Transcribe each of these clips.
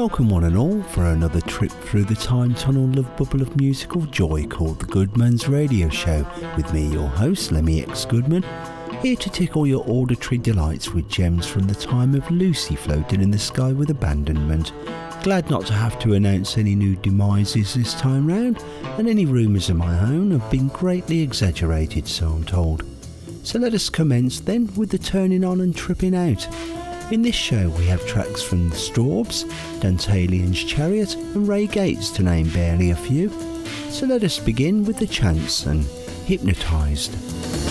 Welcome, one and all, for another trip through the time tunnel love bubble of musical joy called The Goodman's Radio Show, with me, your host, Lemmy X Goodman, here to tickle your auditory delights with gems from the time of Lucy floating in the sky with abandonment. Glad not to have to announce any new demises this time round, and any rumours of my own have been greatly exaggerated, so I'm told. So let us commence then with the turning on and tripping out. In this show, we have tracks from The Strawbs, Dantalian's Chariot, and Ray Gates, to name barely a few. So let us begin with The Chance and Hypnotised.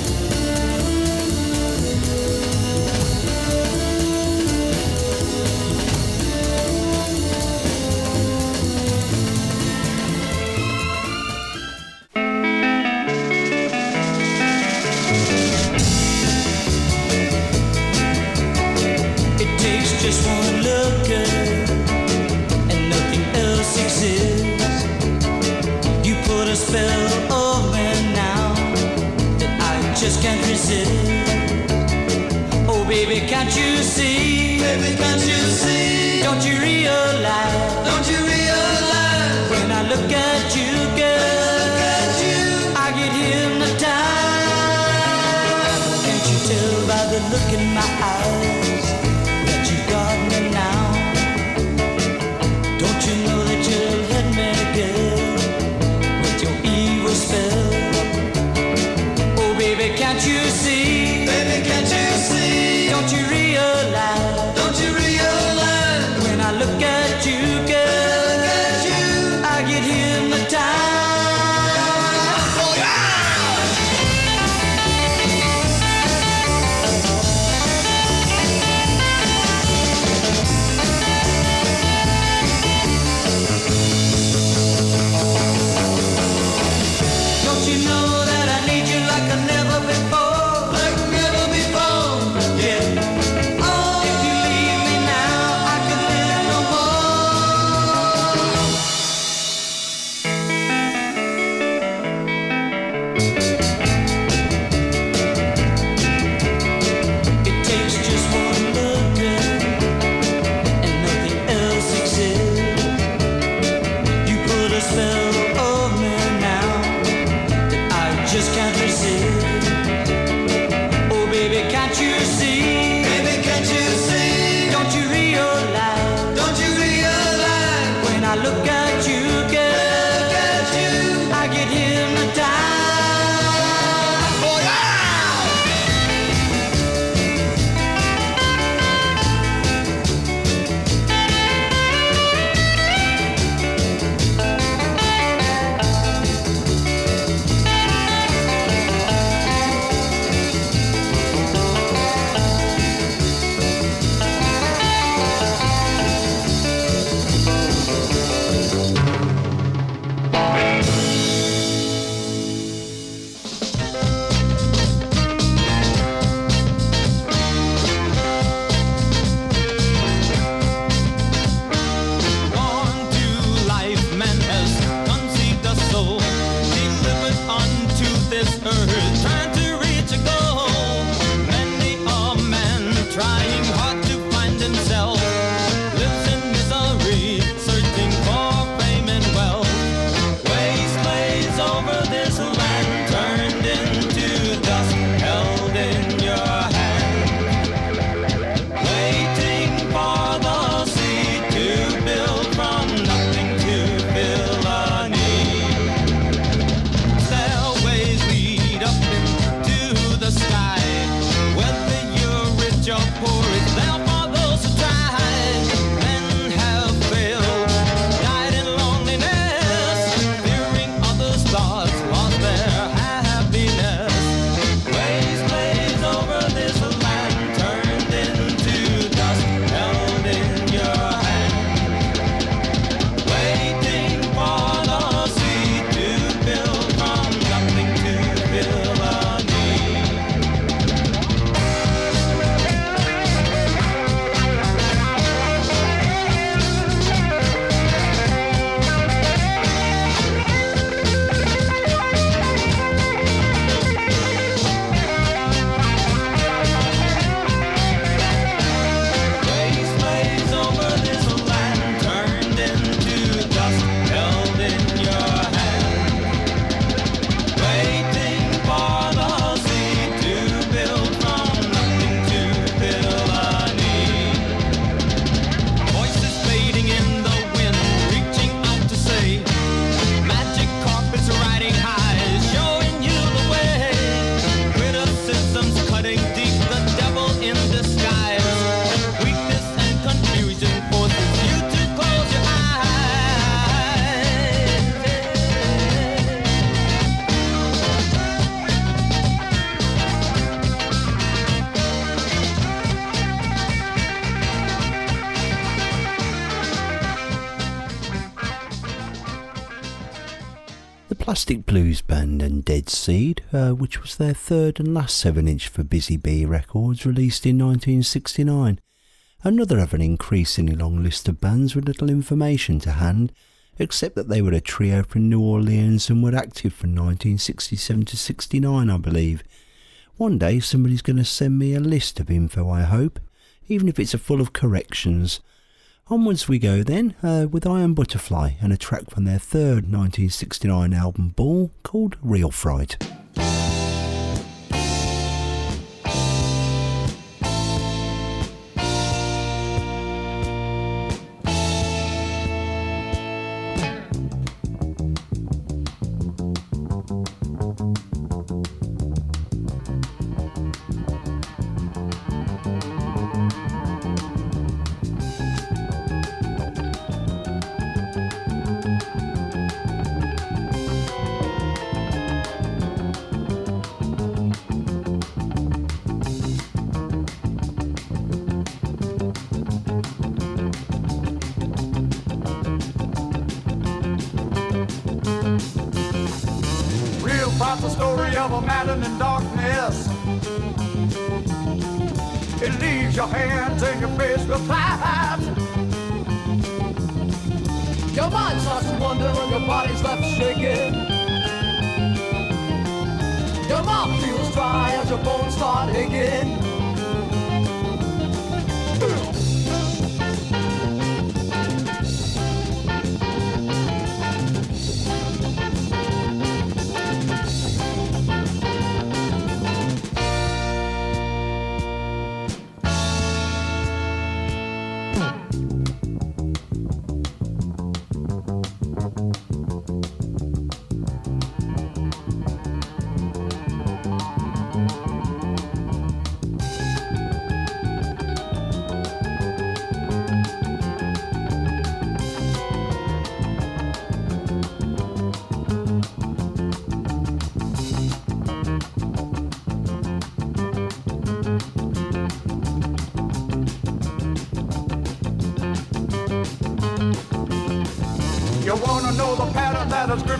Uh, which was their third and last 7 inch for Busy Bee Records, released in 1969. Another of an increasingly long list of bands with little information to hand, except that they were a trio from New Orleans and were active from 1967 to 69, I believe. One day somebody's going to send me a list of info, I hope, even if it's a full of corrections. Onwards we go then, uh, with Iron Butterfly and a track from their third 1969 album Ball called Real Fright.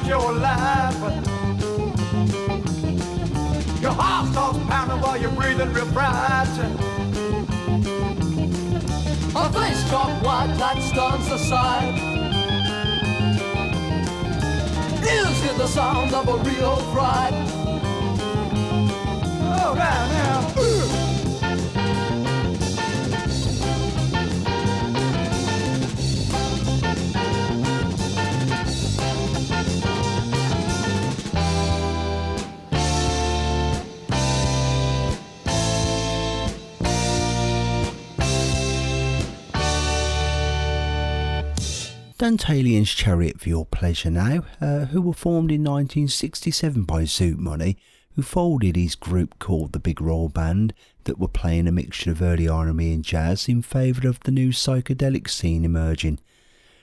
your life. Your heart starts pounding while you're breathing real bright. A face got white that stands aside. Ears hear the sound of a real fright. Oh, right now. Ooh. Dantalian's Chariot for Your Pleasure now, uh, who were formed in 1967 by Zoot Money, who folded his group called the Big Roll Band that were playing a mixture of early R&B and jazz in favour of the new psychedelic scene emerging.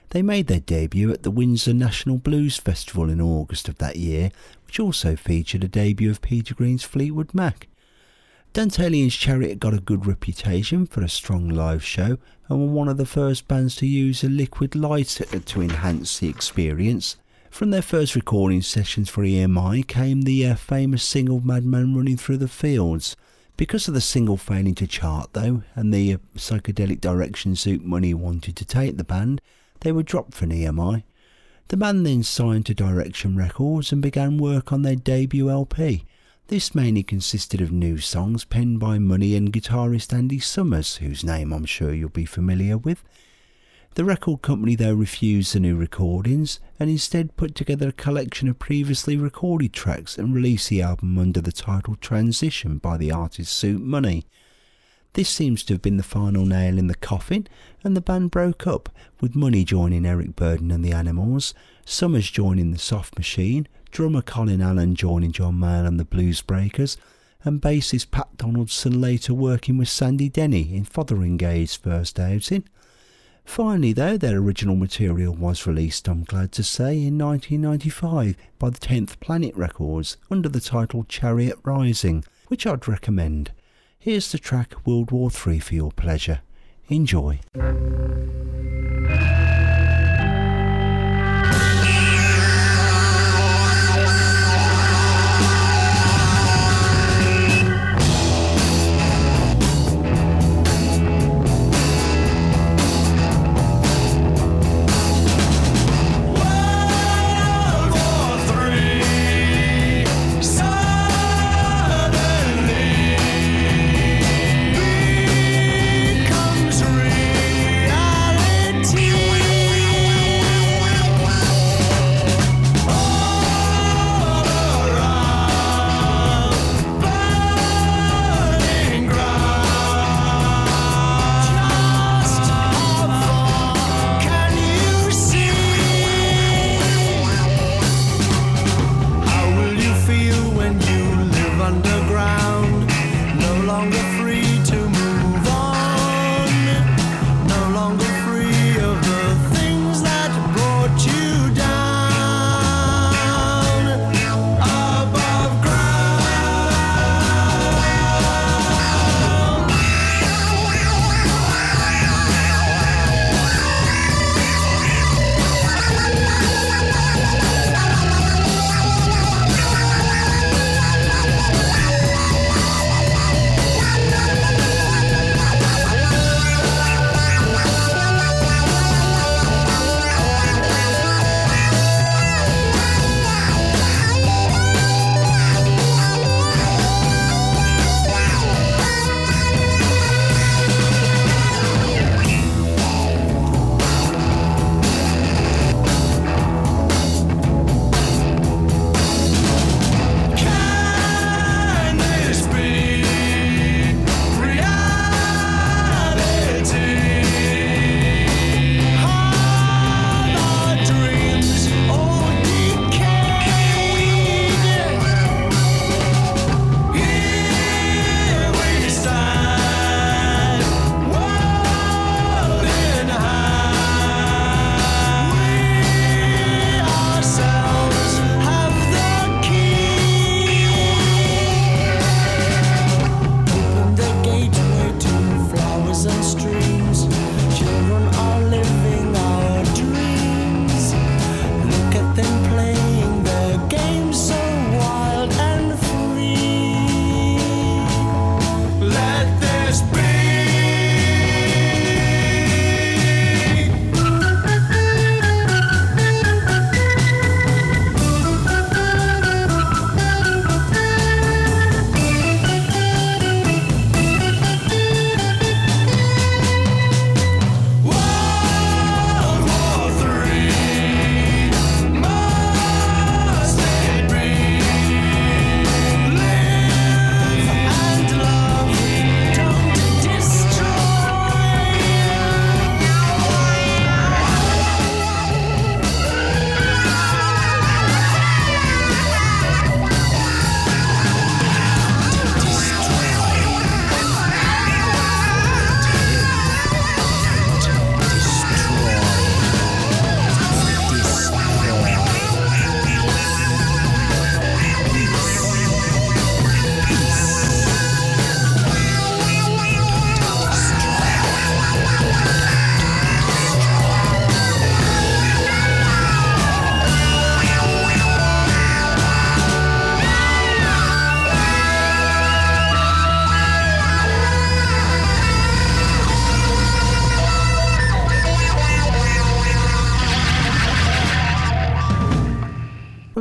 They made their debut at the Windsor National Blues Festival in August of that year, which also featured a debut of Peter Green's Fleetwood Mac. Dantalian's Chariot got a good reputation for a strong live show and were one of the first bands to use a liquid light to enhance the experience. From their first recording sessions for EMI came the uh, famous single Madman Running Through the Fields. Because of the single failing to chart though, and the uh, psychedelic direction Zoot Money wanted to take the band, they were dropped from EMI. The band then signed to Direction Records and began work on their debut LP, this mainly consisted of new songs penned by Money and guitarist Andy Summers, whose name I'm sure you'll be familiar with. The record company, though, refused the new recordings and instead put together a collection of previously recorded tracks and released the album under the title Transition by the artist Zoot Money. This seems to have been the final nail in the coffin, and the band broke up, with Money joining Eric Burdon and the Animals, Summers joining the Soft Machine, drummer Colin Allen joining John Mayall and the Blues Breakers, and bassist Pat Donaldson later working with Sandy Denny in Fotheringay's first outing. Finally, though, their original material was released, I'm glad to say, in 1995 by the 10th Planet Records under the title Chariot Rising, which I'd recommend. Here's the track World War III for your pleasure. Enjoy.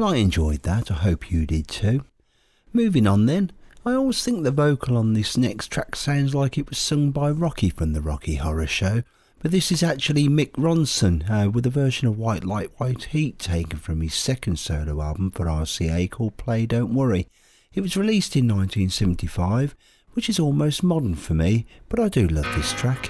I enjoyed that. I hope you did too. Moving on then, I always think the vocal on this next track sounds like it was sung by Rocky from the Rocky Horror Show, but this is actually Mick Ronson uh, with a version of White Light White Heat taken from his second solo album for RCA called Play Don't Worry. It was released in 1975, which is almost modern for me, but I do love this track.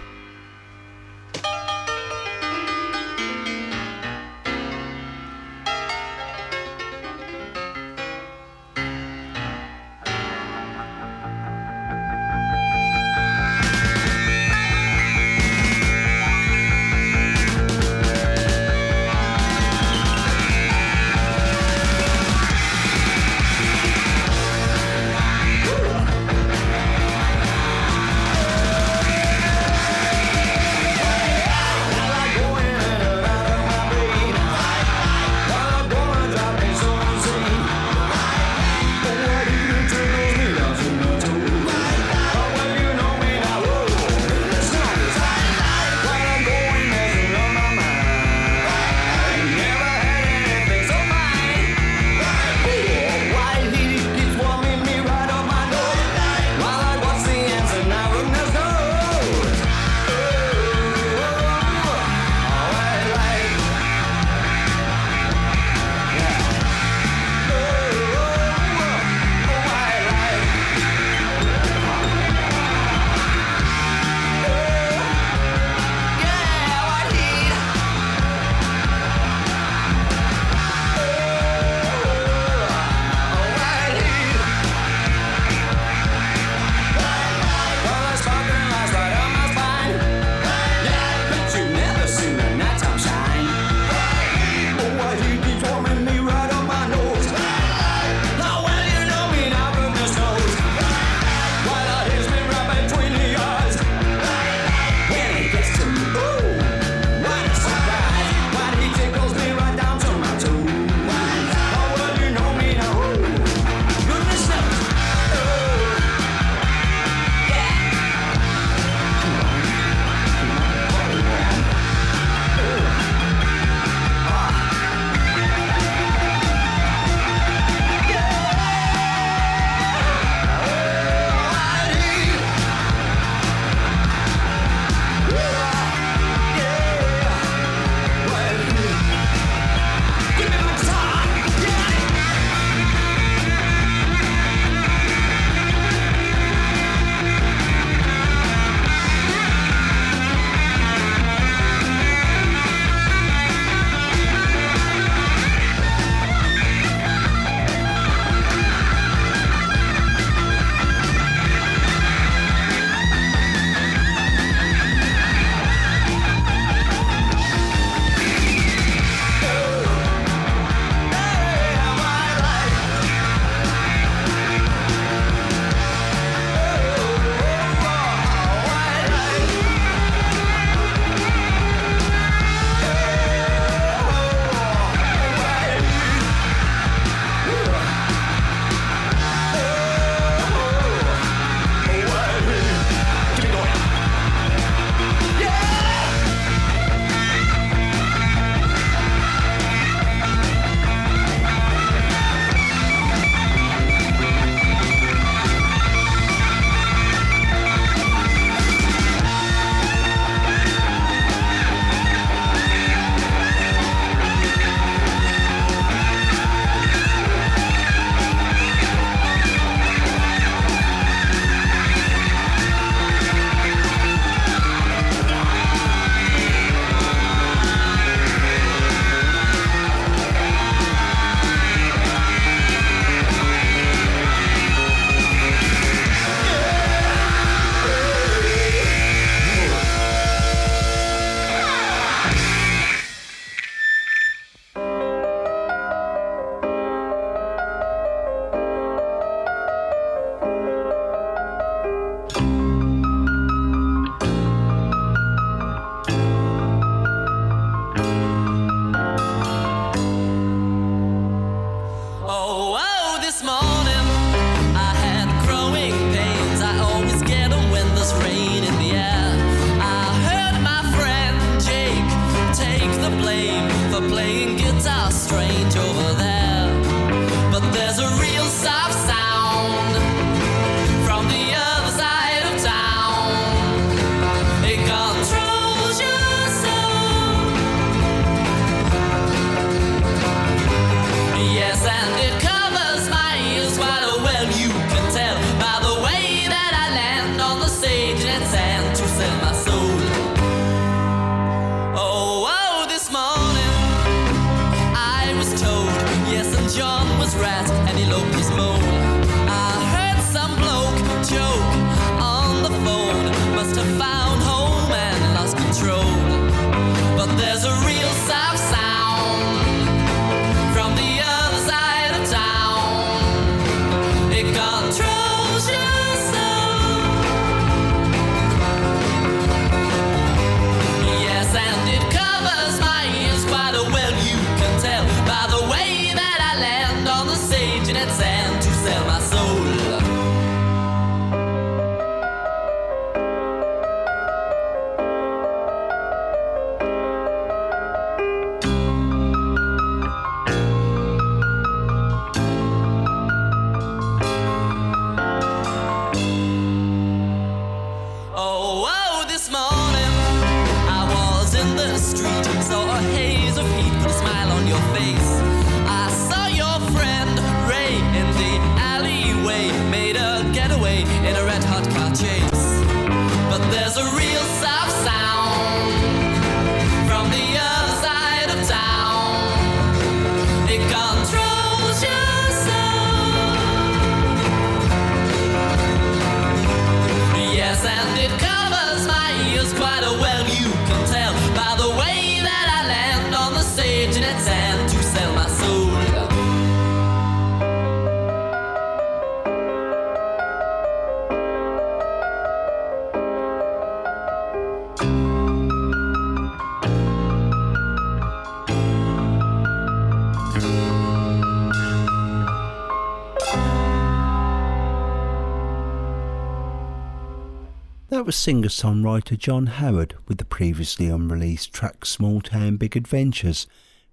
That was singer-songwriter John Howard with the previously unreleased track Small Town Big Adventures,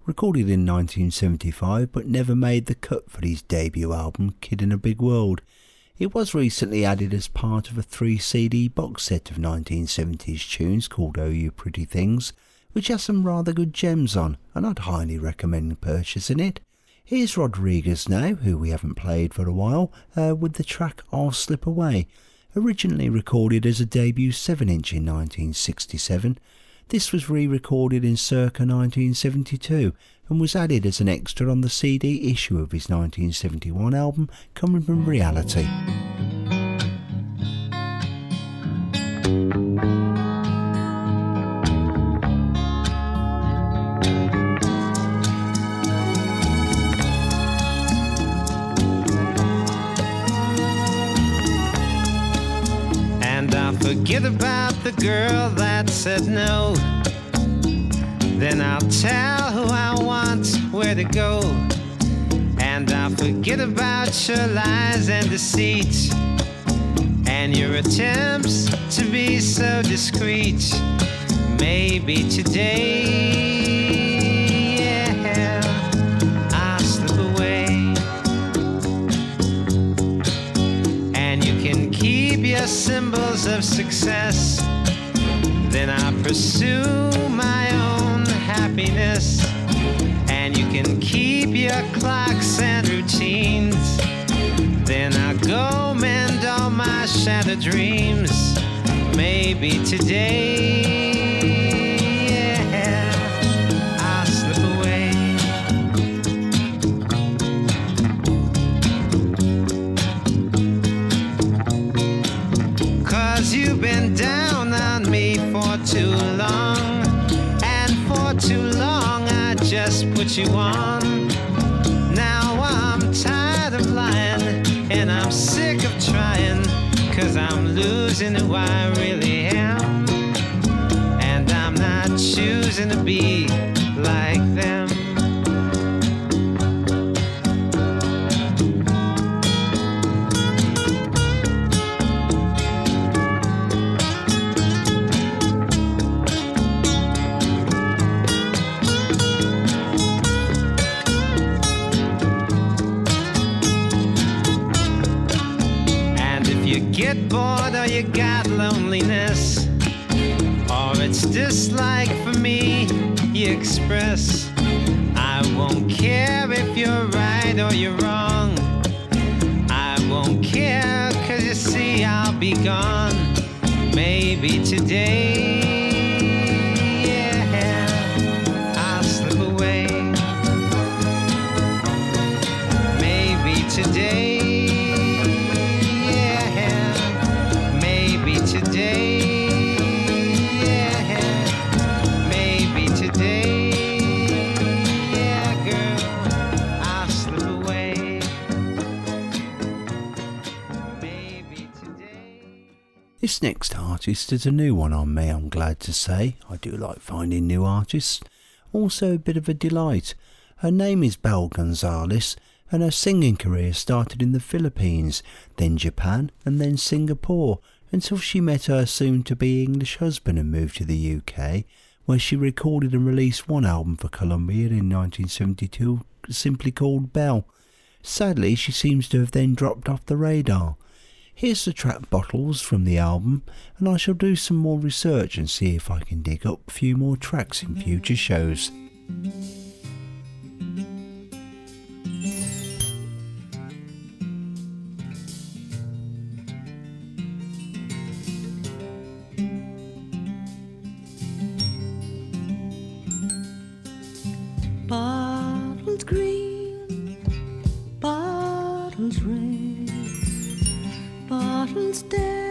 recorded in 1975 but never made the cut for his debut album Kid in a Big World. It was recently added as part of a 3 CD box set of 1970s tunes called Oh You Pretty Things, which has some rather good gems on, and I'd highly recommend purchasing it. Here's Rodriguez now, who we haven't played for a while, uh, with the track I'll Slip Away. Originally recorded as a debut 7 inch in 1967, this was re recorded in circa 1972 and was added as an extra on the CD issue of his 1971 album Coming from Reality. Forget about the girl that said no. Then I'll tell who I want where to go. And I'll forget about your lies and deceit. And your attempts to be so discreet. Maybe today symbols of success. Then I pursue my own happiness. And you can keep your clocks and routines. Then I go mend all my shattered dreams. Maybe today. Just you on. Now I'm tired of lying, and I'm sick of trying, cause I'm losing who I really am. And I'm not choosing to be like Maybe today. Yeah, I'll slip away. Maybe today. Yeah, maybe today. This next artist is a new one on me, I'm glad to say. I do like finding new artists. Also a bit of a delight. Her name is Belle Gonzalez and her singing career started in the Philippines, then Japan and then Singapore until she met her soon to be English husband and moved to the UK where she recorded and released one album for Columbia in 1972 simply called Belle. Sadly, she seems to have then dropped off the radar. Here's the track bottles from the album, and I shall do some more research and see if I can dig up a few more tracks in future shows. Bottles dancing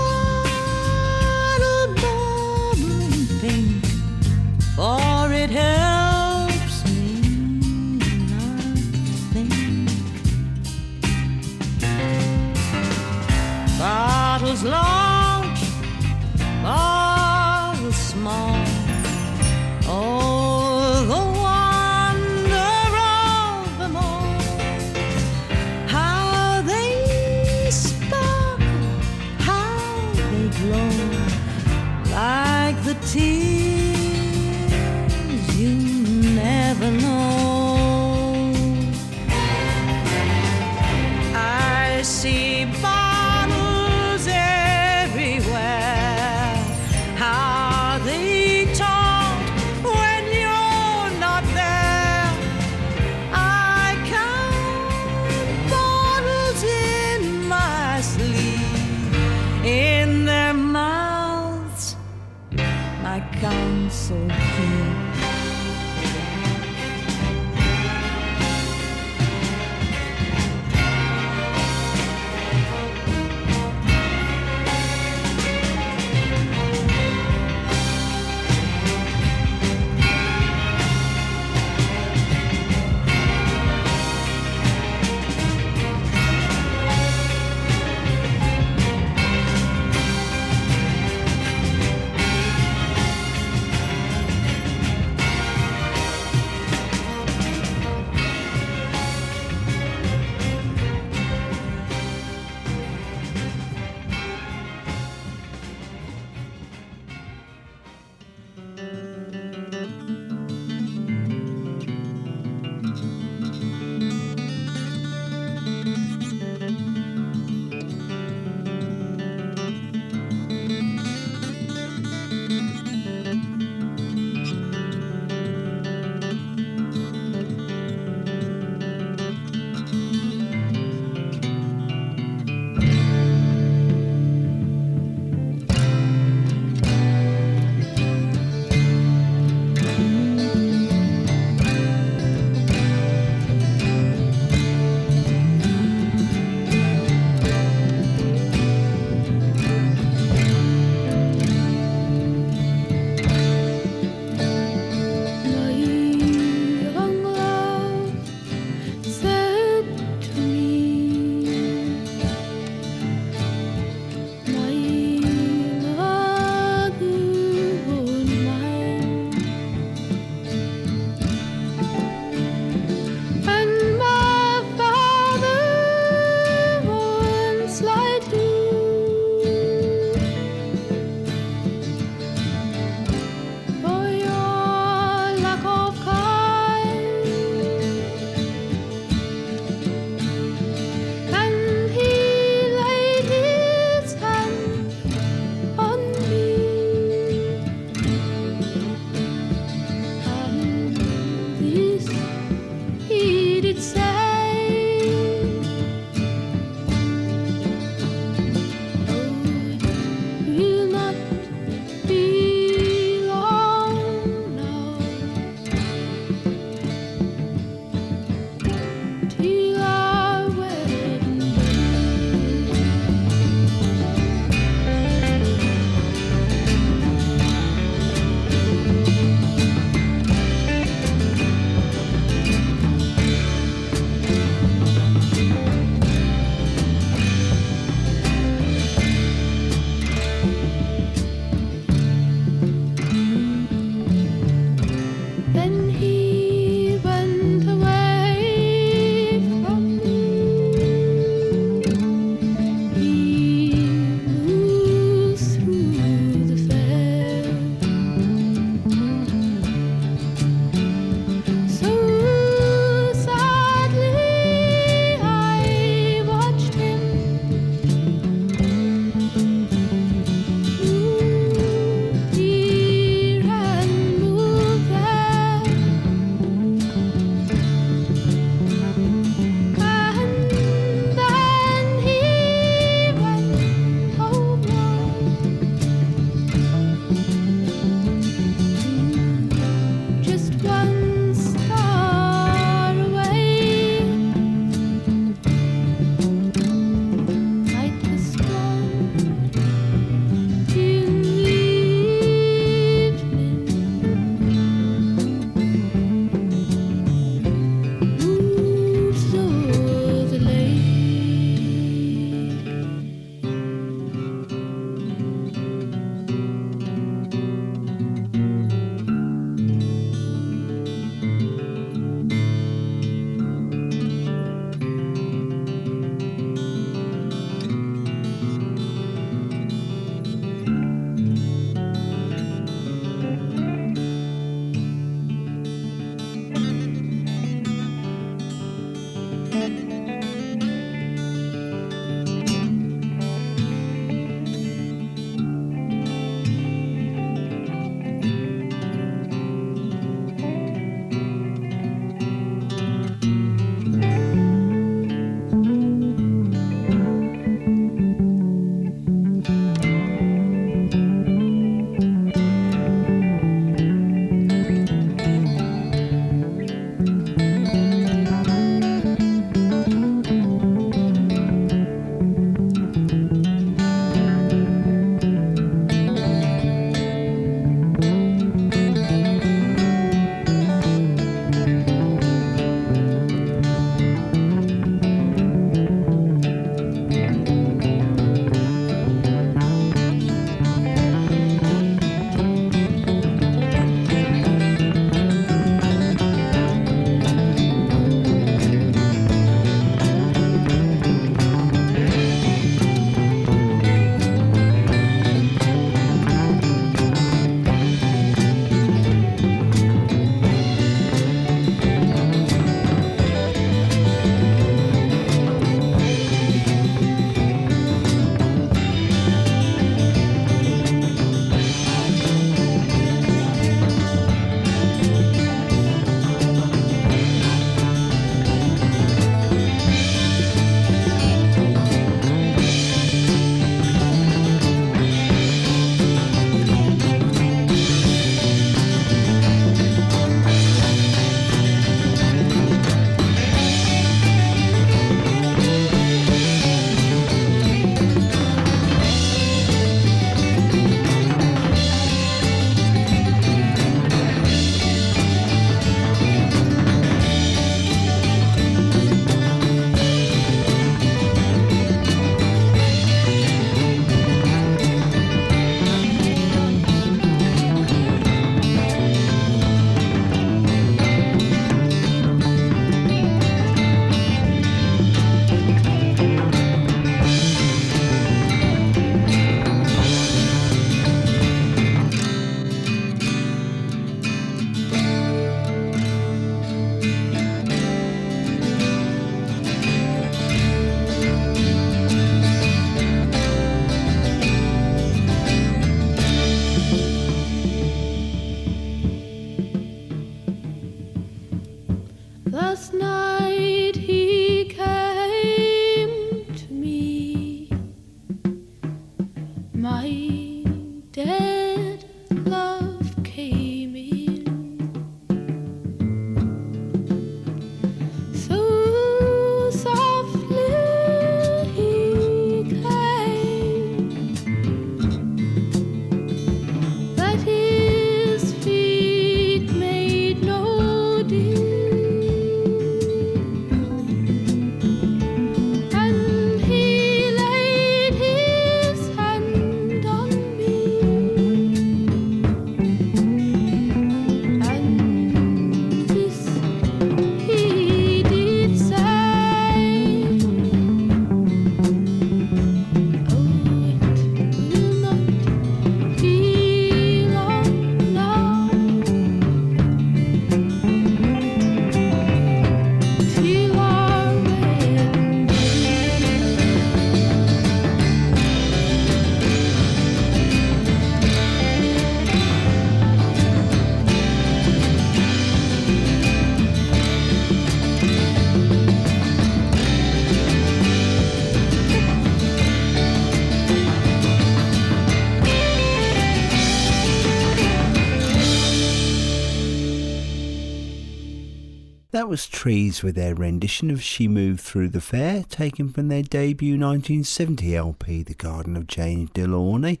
Trees with their rendition of She Moved Through the Fair, taken from their debut 1970 LP, The Garden of Jane Delawney,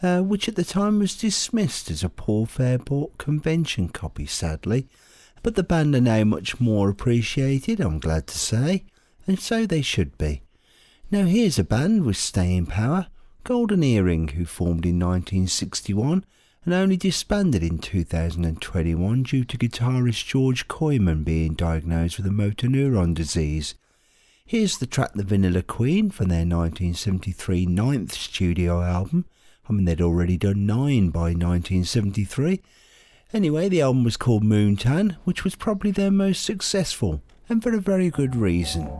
uh, which at the time was dismissed as a poor Fairport convention copy, sadly. But the band are now much more appreciated, I'm glad to say, and so they should be. Now here's a band with staying power, Golden Earring, who formed in 1961 and only disbanded in 2021 due to guitarist George Kooymans being diagnosed with a motor neuron disease. Here's the track The Vanilla Queen from their 1973 ninth studio album. I mean, they'd already done nine by 1973. Anyway, the album was called Moontan, which was probably their most successful, and for a very good reason.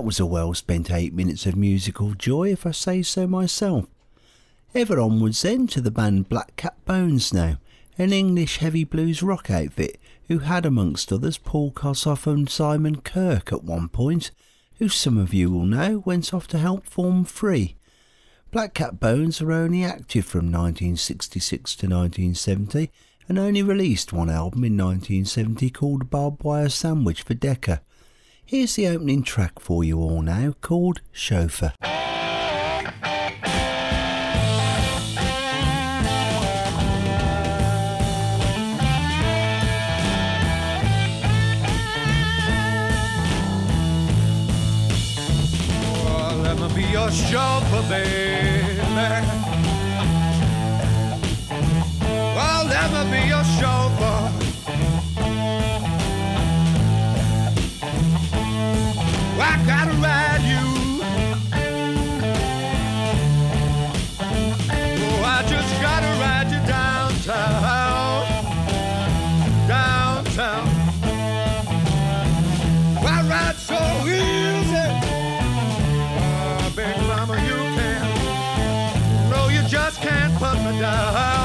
That was a well spent eight minutes of musical joy, if I say so myself. Ever onwards then to the band Black Cat Bones now, an English heavy blues rock outfit who had amongst others Paul Kossoff and Simon Kirke at one point, who some of you will know went off to help form Free. Black Cat Bones are only active from 1966 to 1970 and only released one album in 1970 called Barbed Wire Sandwich for Decca. Here's the opening track for you all now called Chauffeur. Your chauffeur, baby. Down.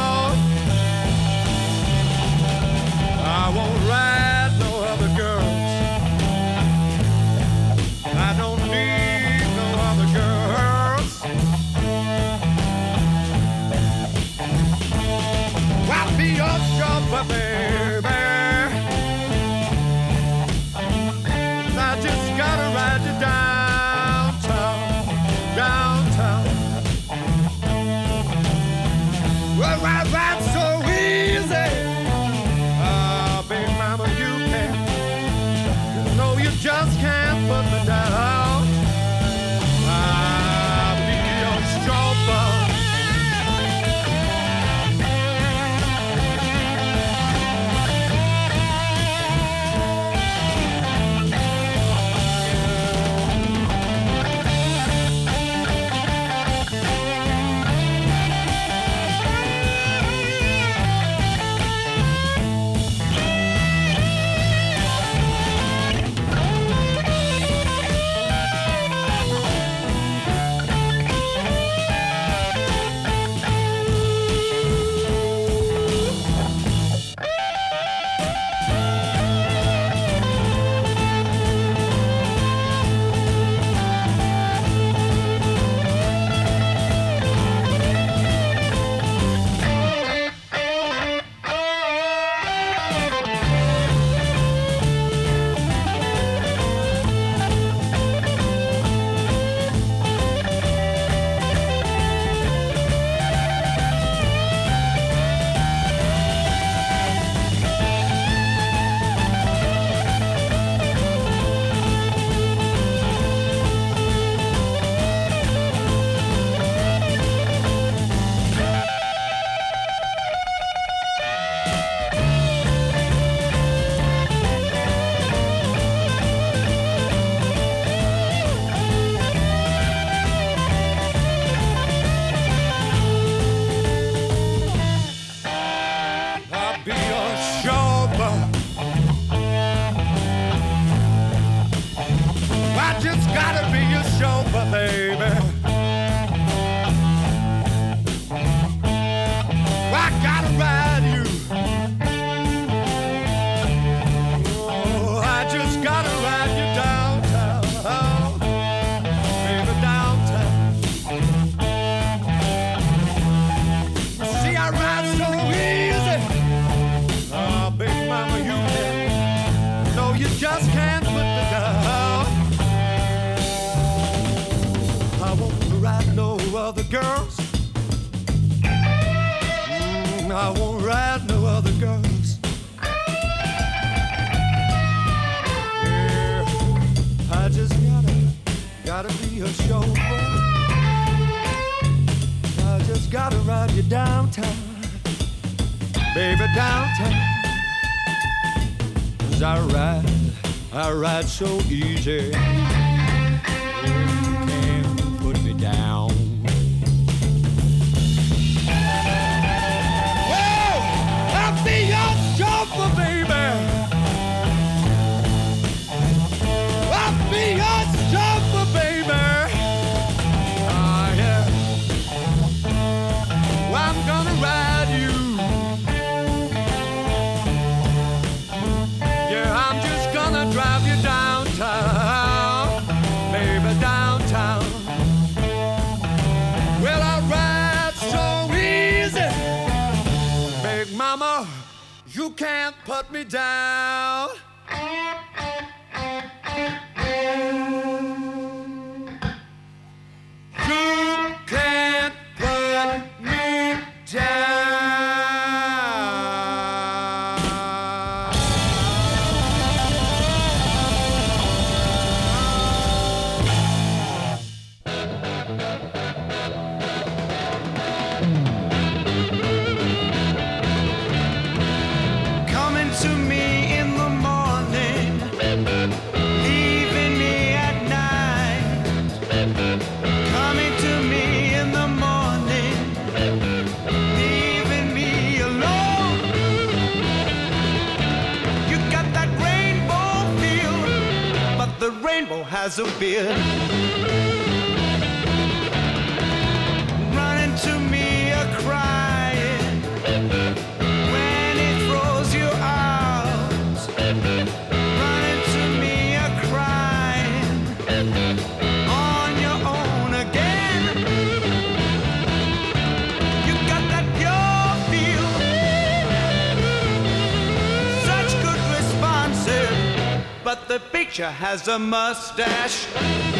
the picture has a mustache.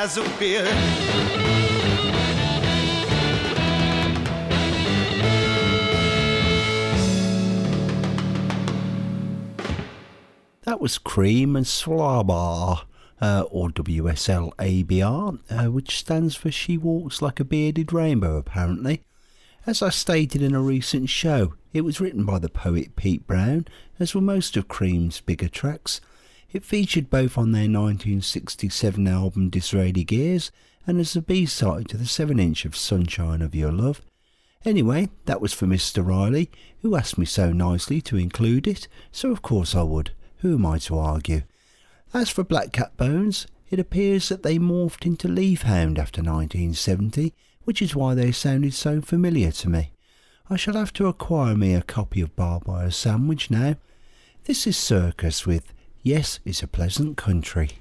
of beer. That was Cream and Slabar, Uh, or SWLABR, uh, which stands for She Walks Like a Bearded Rainbow, apparently. As I stated in a recent show, it was written by the poet Pete Brown, as were most of Cream's bigger tracks, it featured both on their 1967 album Disraeli Gears and as a B-side to the 7-inch of Sunshine of Your Love. Anyway, that was for Mr. Riley, who asked me so nicely to include it, so of course I would. Who am I to argue? As for Black Cat Bones, it appears that they morphed into Leafhound after 1970, which is why they sounded so familiar to me. I shall have to acquire me a copy of Barbwire Sandwich now. This is Circus with Yes, It's a Pleasant Country.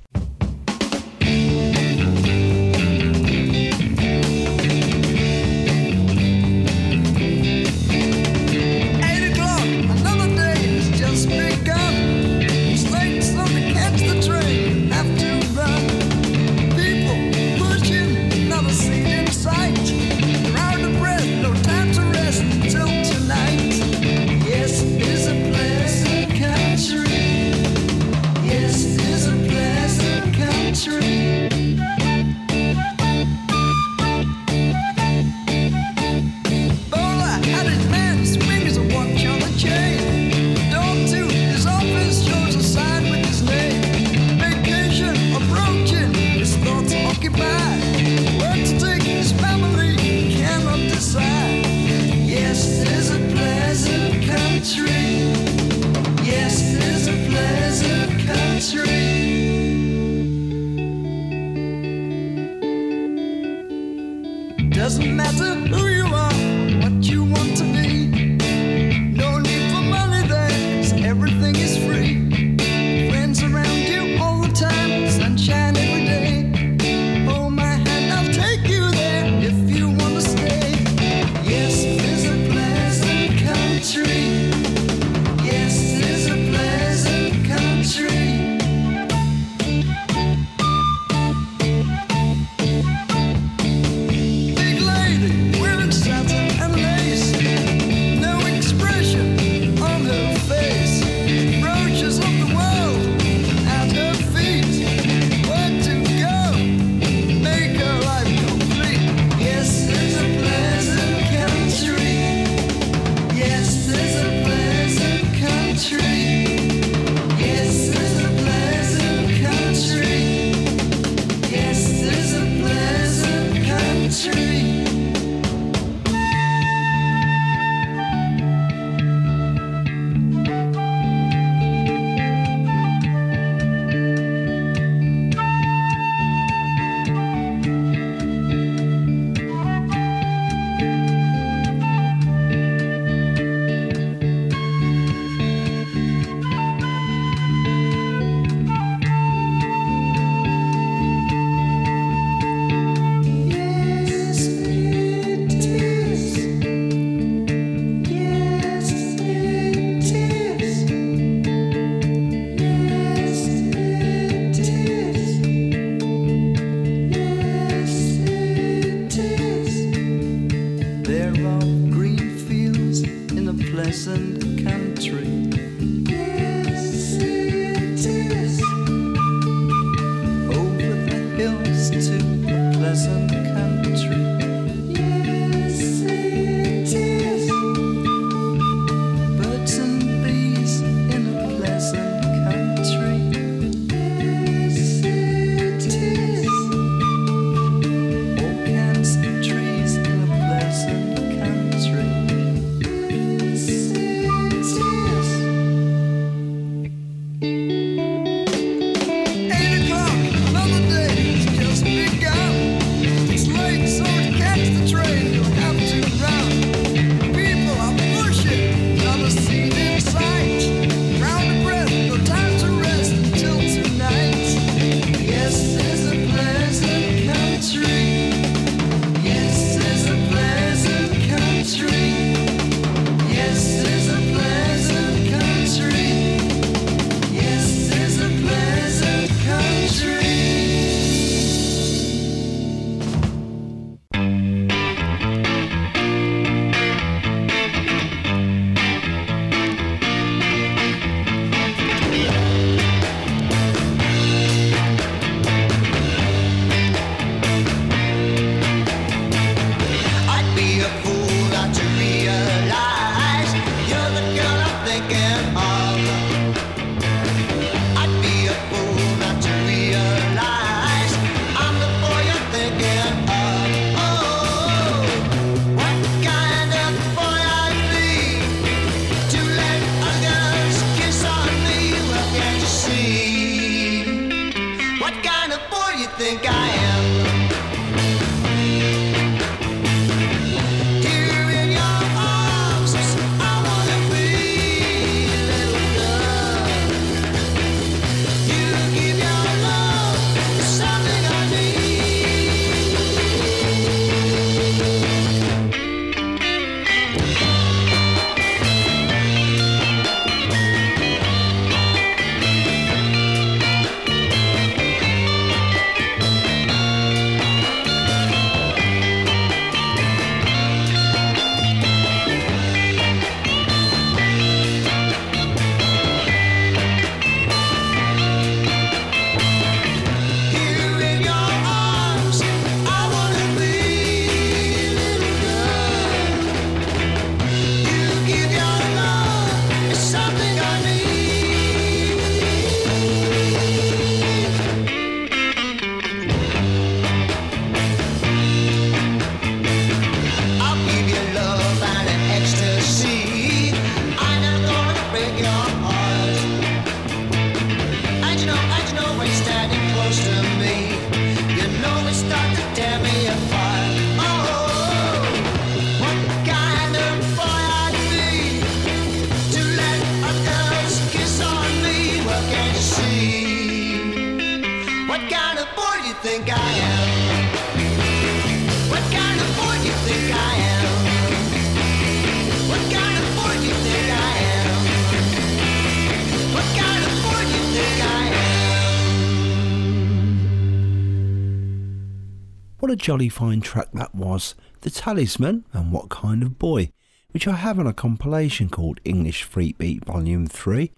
Jolly fine track that was. The Talisman and What Kind of Boy, which I have on a compilation called English Freakbeat Volume 3.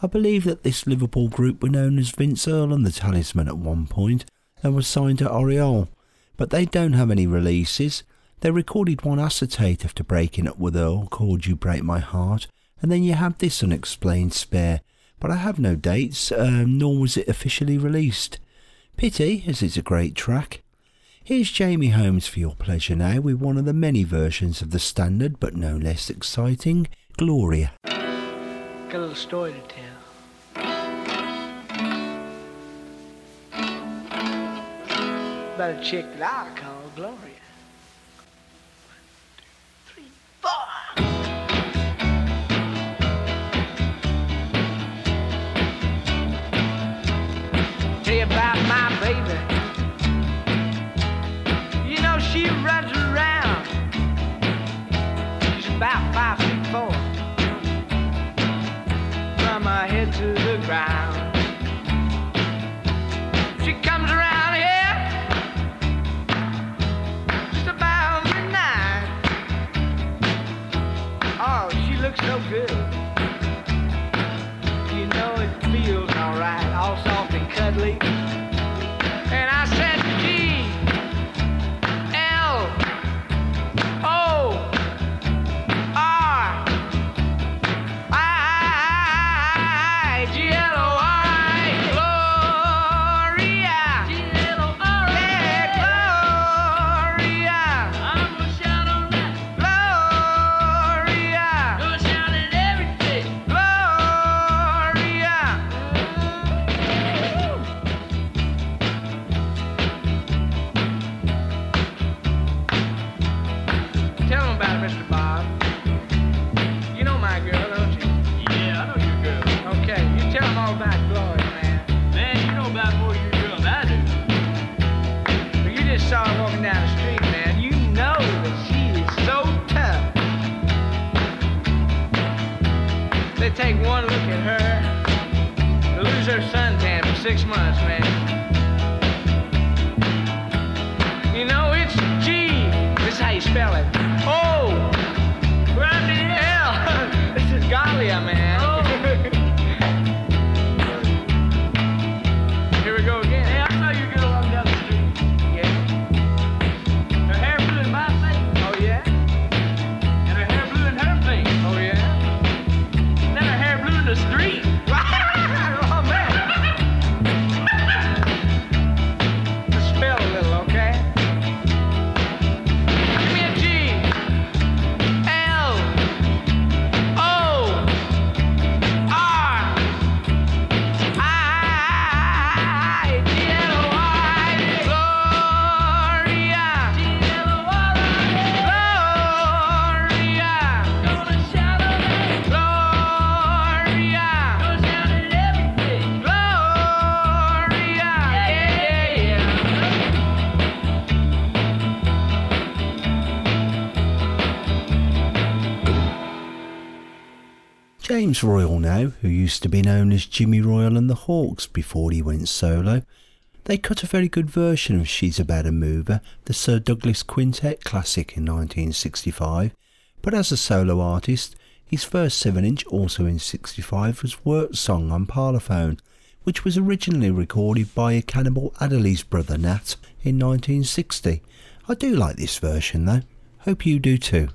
I believe that this Liverpool group were known as Vince Earl and the Talisman at one point and were signed to Oriole, but they don't have any releases. They recorded one acetate after breaking up with Earl called You Break My Heart, and then you have this unexplained spare, but I have no dates, um, nor was it officially released. Pity, as it's a great track. Here's Jamie Holmes for your pleasure now with one of the many versions of the standard but no less exciting Gloria. Got a little story to tell. About a chick that I call Gloria. One, two, three, four. Tell you about my about five feet four from my head to the ground. She comes around here just about midnight. Oh, she looks so good. You know it feels alright, all soft and cuddly. Take one look at her, lose her suntan for six months, man. You know, it's G. This is how you spell it. James Royal now, who used to be known as Jimmy Royal and the Hawks before he went solo. They cut a very good version of She's About a Mover, the Sir Douglas Quintet classic in 1965, but as a solo artist, his first 7 inch, also in 65, was Work Song on Parlophone, which was originally recorded by Cannonball Adderley's brother Nat in 1960. I do like this version though. Hope you do too.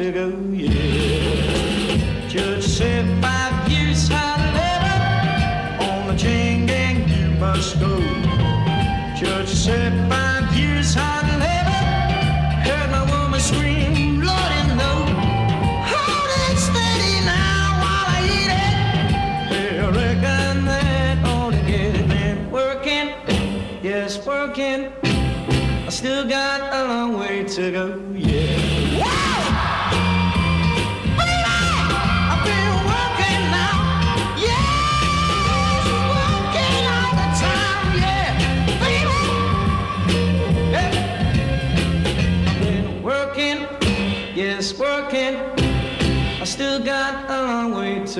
ago, yeah. Judge said five years had let on the chain gang, you must go. Judge said five years had let. Heard my woman scream, Lord, and no. Hold it steady now while I eat it. Yeah, I reckon that ought to get it. Working, yes, working. I still got a long way to go.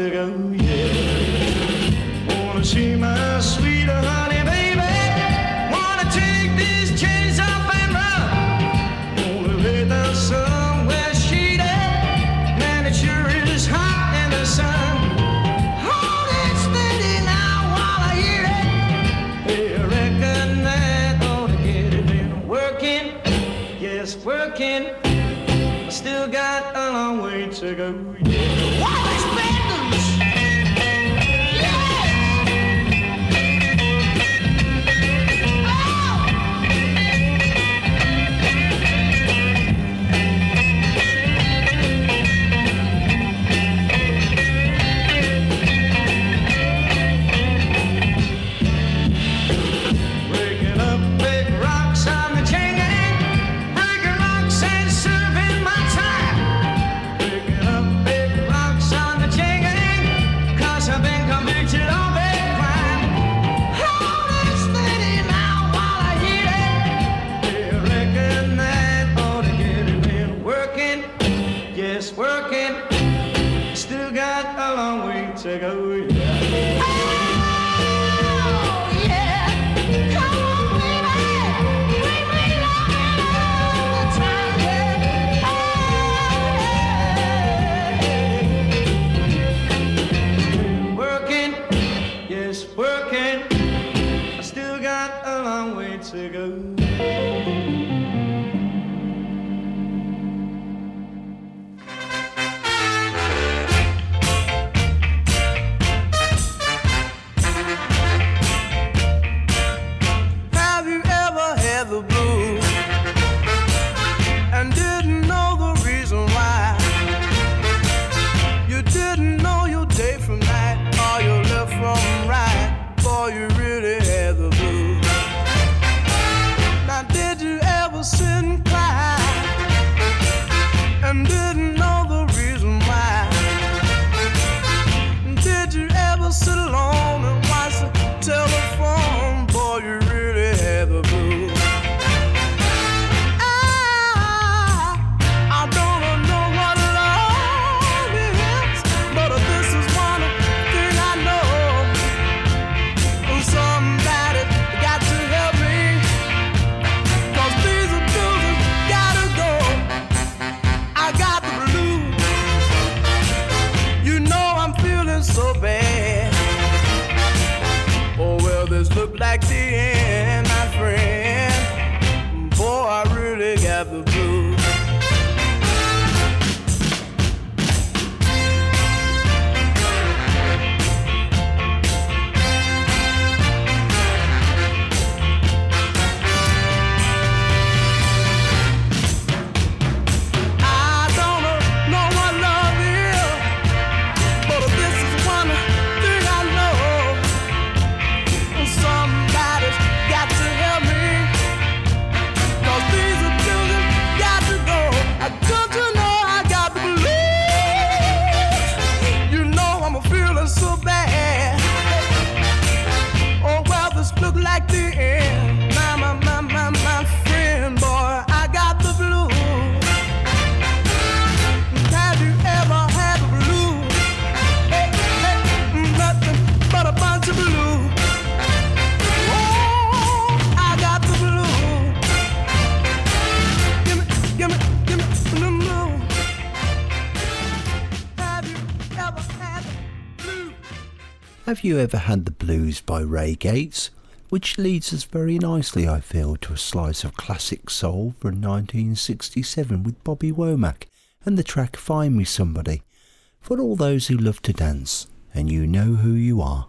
said, oh yeah. Wanna see my sweet honey, baby. Wanna take these chains off and run. Wanna lay down somewhere shady. Man, it sure is hot in the sun. Hold it steady now while I hear it. Hey, I reckon that ought to get it in working. Yes, working. I still got a long way to go. to go Have You Ever Had the Blues by Ray Gates, which leads us very nicely, I feel, to a slice of classic soul from 1967 with Bobby Womack and the track Find Me Somebody, for all those who love to dance, and you know who you are.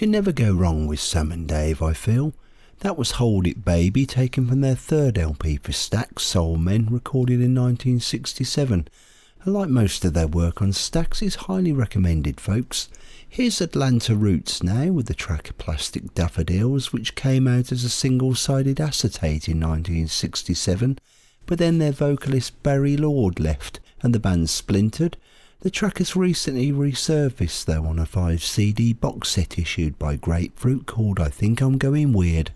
Can never go wrong with Sam and Dave, I feel. That was Hold It Baby, taken from their third LP for Stax, Soul Men, recorded in 1967. And like most of their work on Stax, is highly recommended, folks. Here's Atlanta Roots now with the track Plastic Daffodils, which came out as a single sided acetate in 1967, but then their vocalist Barry Lord left and the band splintered. The track has recently resurfaced though on a 5 CD box set issued by Grapefruit called I Think I'm Going Weird.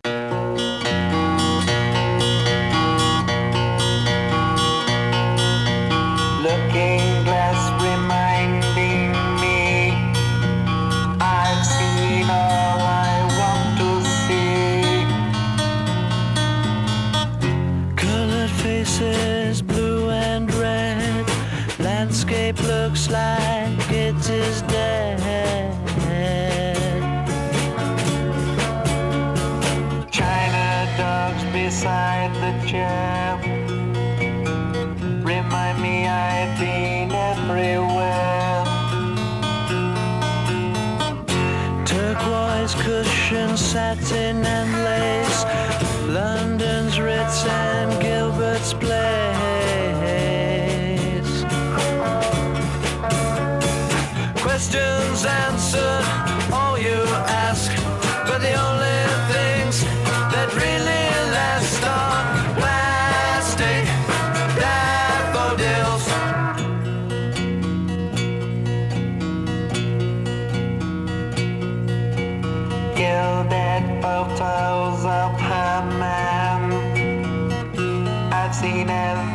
Satin and lace, photos of her man. I've seen every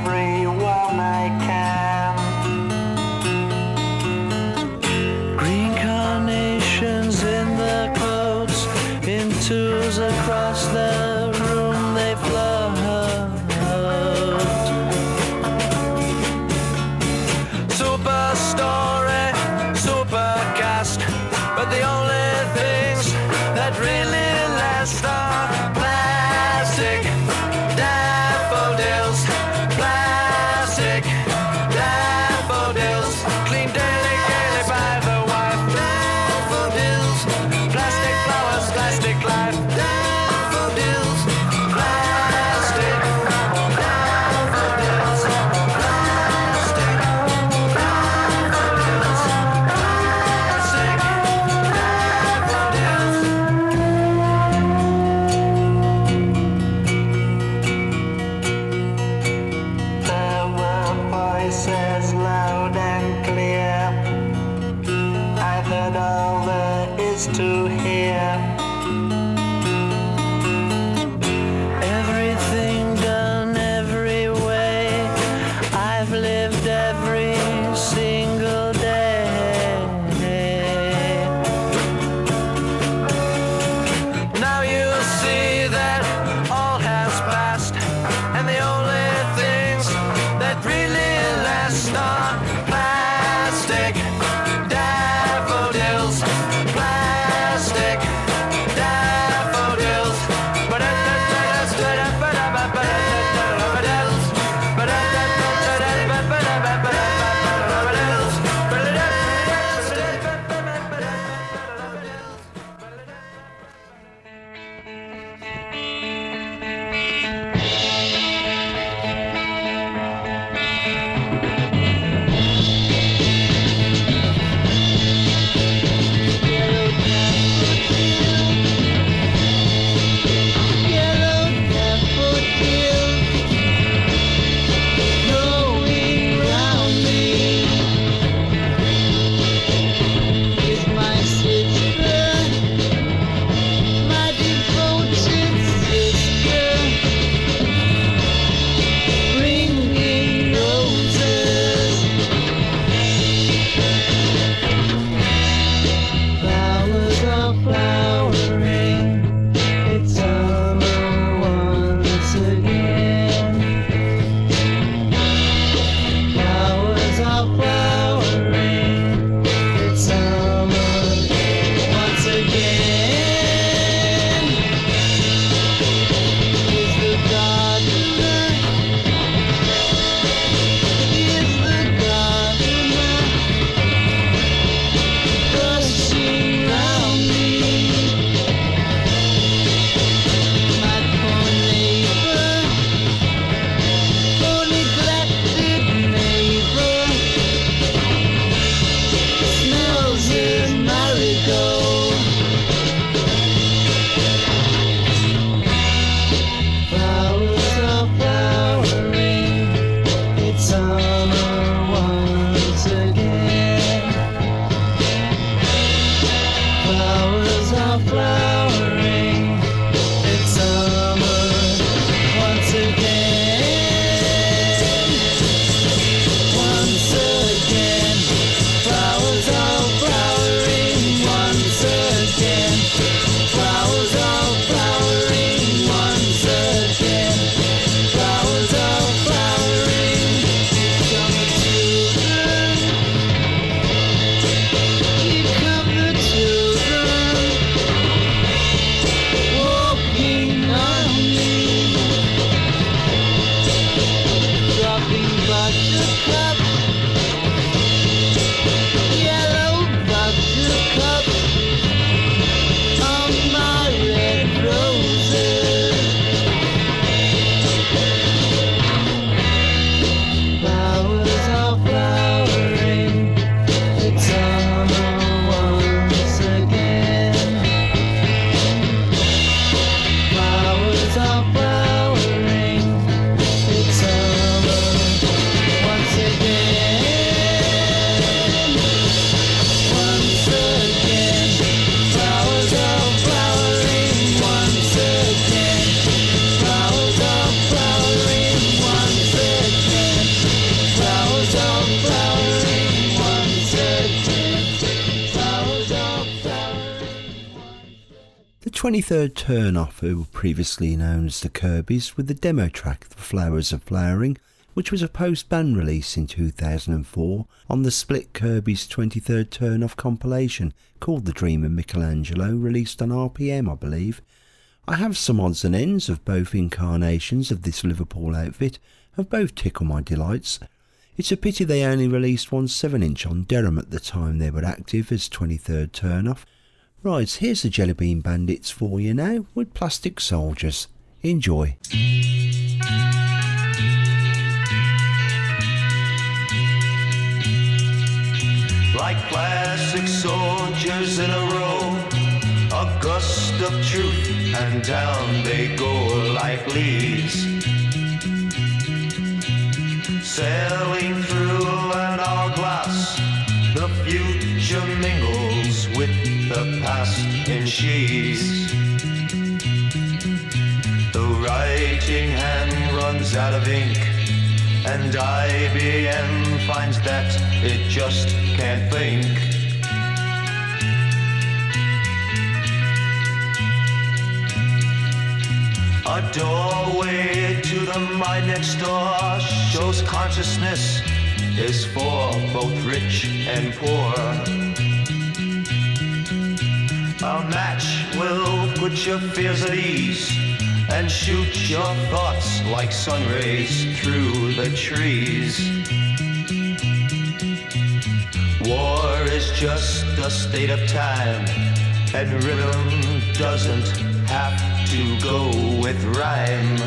all there is to hear. 23rd Turn Off, who were previously known as the Kirby's, with the demo track The Flowers of Flowering, which was a post band release in 2004 on the split Kirby's 23rd Turn Off compilation called The Dream of Michelangelo, released on RPM, I believe. I have some odds and ends of both incarnations of this Liverpool outfit, and both tickle my delights. It's a pity they only released one 7 inch on Deram at the time they were active as 23rd Turn Off. Right, here's the Jellybean Bandits for you now with Plastic Soldiers. Enjoy. Like plastic soldiers in a row, a gust of truth, and down they go like leaves. Sailing through an hourglass, the future mingles with the past in sheaves. The writing hand runs out of ink, and IBM finds that it just can't think. A doorway to the mind next door shows consciousness is for both rich and poor. A match will put your fears at ease and shoot your thoughts like sun rays through the trees. War is just a state of time, and rhythm doesn't have to go with rhyme.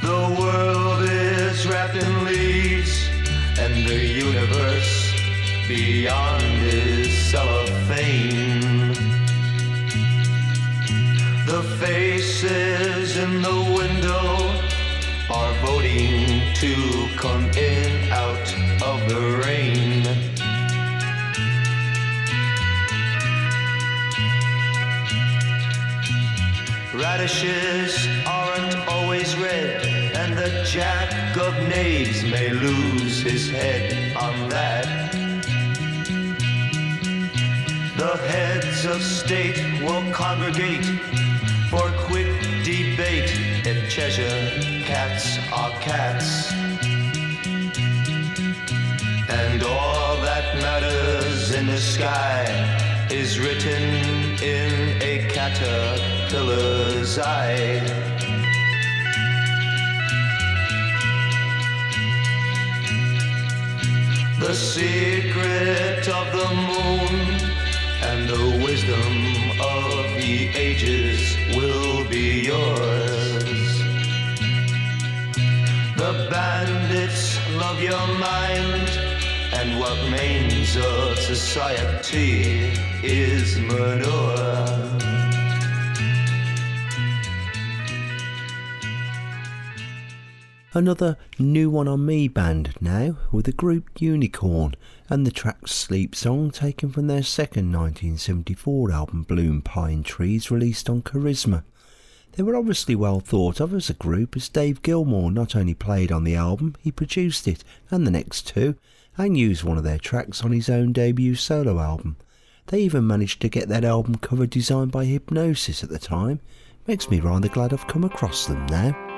The world is wrapped in leaves, and the universe beyond is cellophane. The faces in the window are voting to come in out of the rain. Radishes aren't always red, and the jack of knaves may lose his head on that. The heads of state will congregate for quick debate in Cheshire cats are cats. And all that matters in the sky is written in a caterpillar's eye. The secret of the moon and the wisdom of the ages will be yours. The bandits love your mind, and what remains of society is manure. Another new one on me band now with the group Unicorn and the track Sleep Song taken from their second 1974 album Blue Pine Trees released on Charisma. They were obviously well thought of as a group as Dave Gilmour not only played on the album, he produced it and the next two and used one of their tracks on his own debut solo album. They even managed to get that album cover designed by Hipgnosis at the time. Makes me rather glad I've come across them now.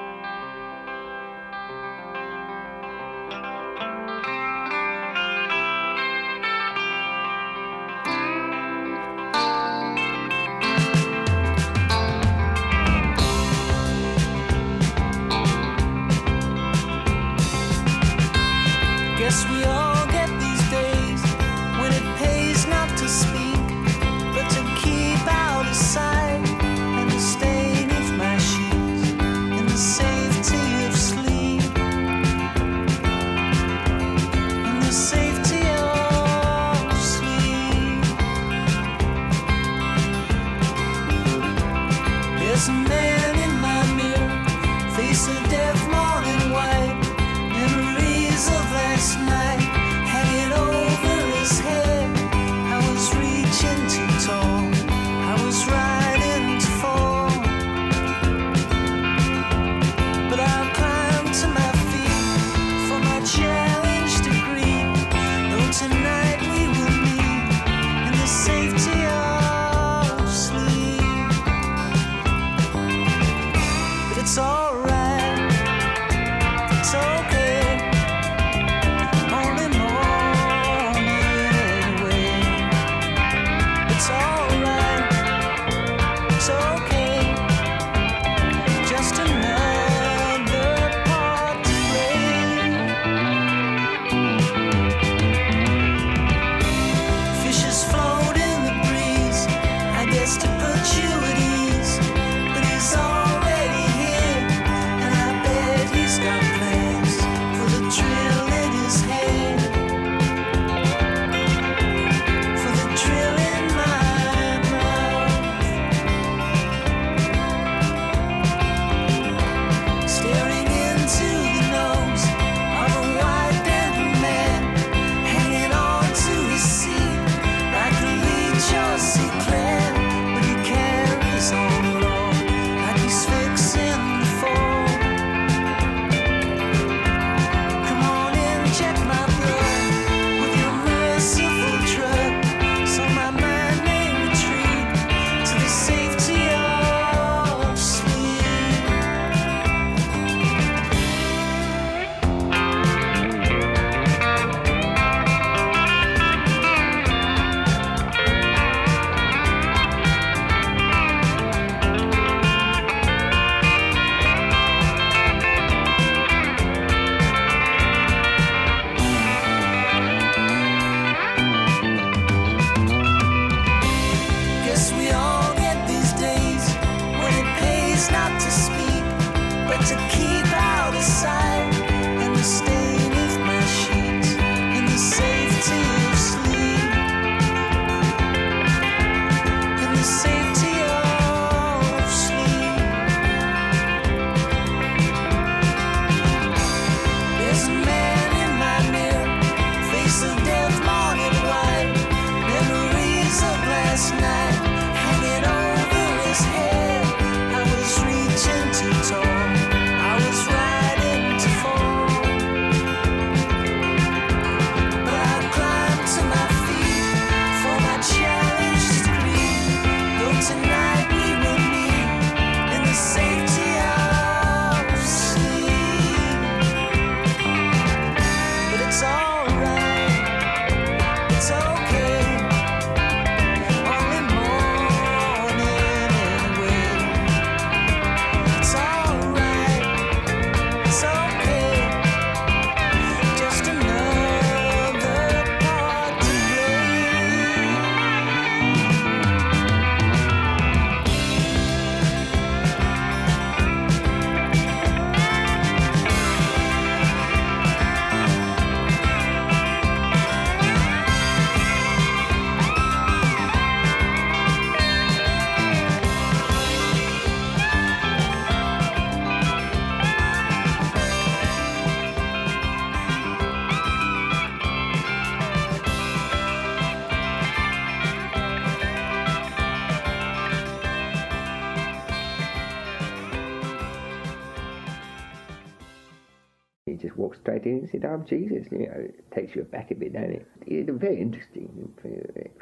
You know, it takes you aback a bit, doesn't it? He had a very interesting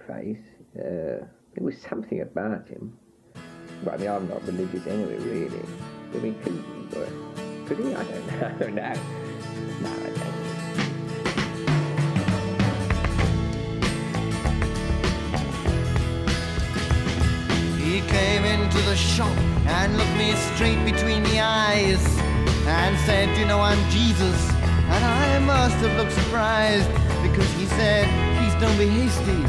face. Uh, there was something about him. Well, I mean, I'm not religious anyway, really. I mean, could, could he? I don't know. I. No, I don't. He came into the shop and looked me straight between the eyes and said, You know, I'm Jesus. And I must have looked surprised because he said, Please don't be hasty.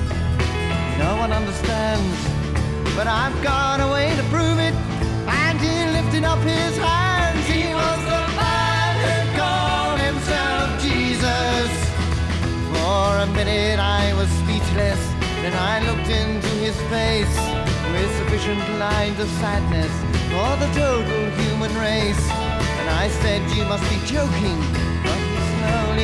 No one understands. But I've got a way to prove it. And he lifted up his hands. He was the man who called himself Jesus. For a minute I was speechless. Then I looked into his face with sufficient lines of sadness for the total human race. And I said, You must be joking.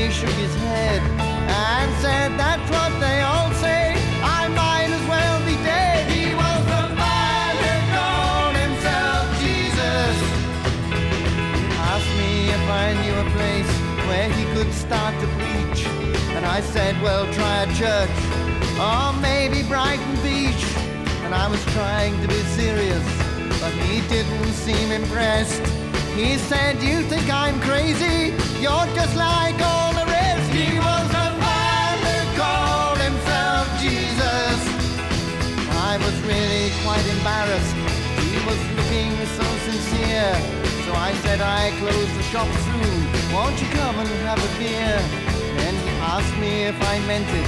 He shook his head and said, That's what they all say. I might as well be dead. He was Jesus. Asked me if I knew a place where he could start to preach. And I said, Well, try a church or maybe Brighton Beach. And I was trying to be serious, but he didn't seem impressed. He said, You think I'm crazy? You're just like all the rest. He was a man who called himself Jesus. I was really quite embarrassed. He was looking so sincere. So I said, I close the shop soon. Won't you come and have a beer? Then he asked me if I meant it.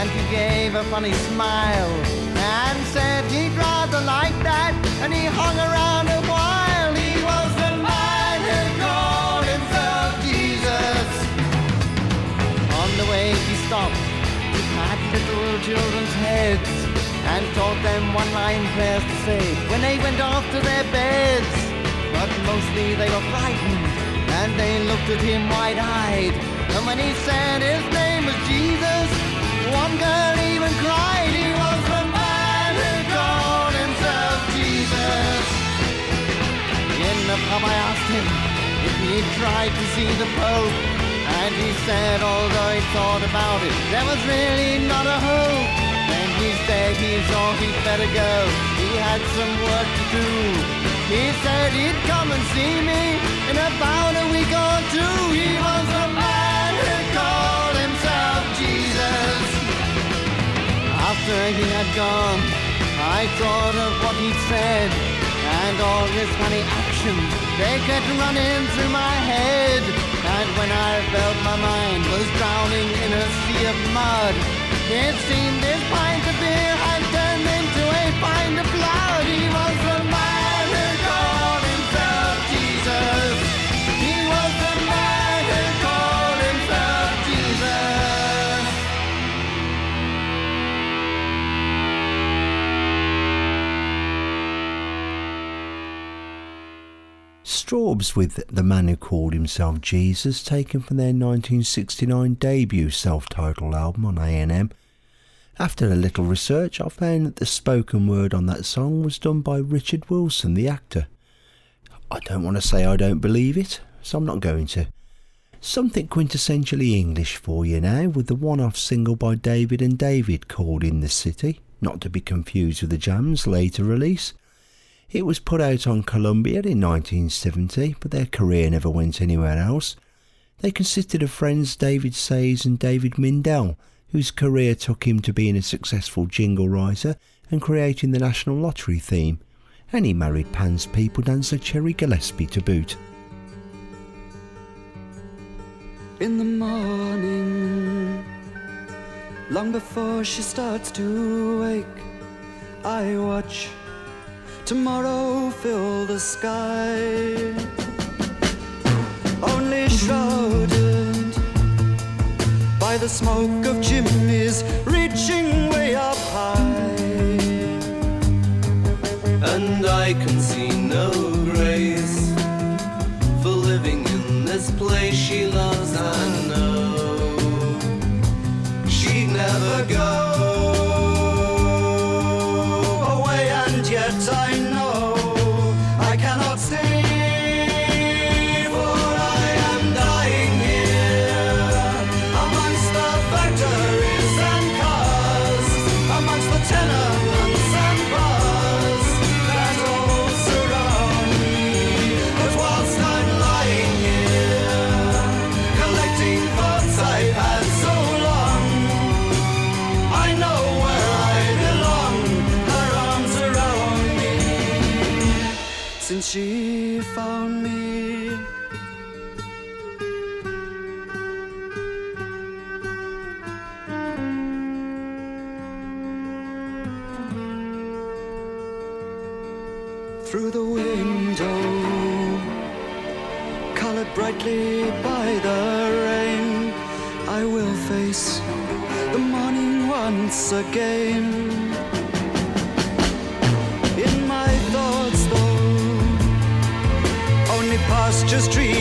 And he gave a funny smile and said he'd rather like that. And he hung around way he pat little children's heads and taught them one-line prayers to say when they went off to their beds. But mostly they were frightened and they looked at him wide-eyed. And when he said his name was Jesus, one girl even cried. He was the man who called himself Jesus. In the pub I asked him if he'd tried to see the Pope. And he said, although he thought about it, there was really not a hope. Then he said he thought he'd better go. He had some work to do. He said he'd come and see me in about a week or two. He was a man who called himself Jesus. After he had gone, I thought of what he'd said and all his funny actions. They kept running through my head. And when I felt my mind was drowning in a sea of mud, it seemed this pint of beer had turned into a pint of blood. He was Strawbs with The Man Who Called Himself Jesus, taken from their 1969 debut self-titled album on A&M. After a little research, I found that the spoken word on that song was done by Richard Wilson, the actor. I don't want to say I don't believe it, so I'm not going to. Something quintessentially English for you now, with the one-off single by David and David called In the City, not to be confused with the Jam's later release. It was put out on Columbia in 1970, but their career never went anywhere else. They consisted of friends David Sayers and David Mindell, whose career took him to being a successful jingle writer and creating the National Lottery theme, and he married Pan's people dancer Cherry Gillespie to boot. in the morning. Long before she starts to wake, I watch tomorrow fill the sky. Only shrouded by the smoke of chimneys reaching way up high. And I can see no grace for living in this place she loves. I know she'd never go body by the rain. I will face the morning once again. In my thoughts, though, only pastures, trees.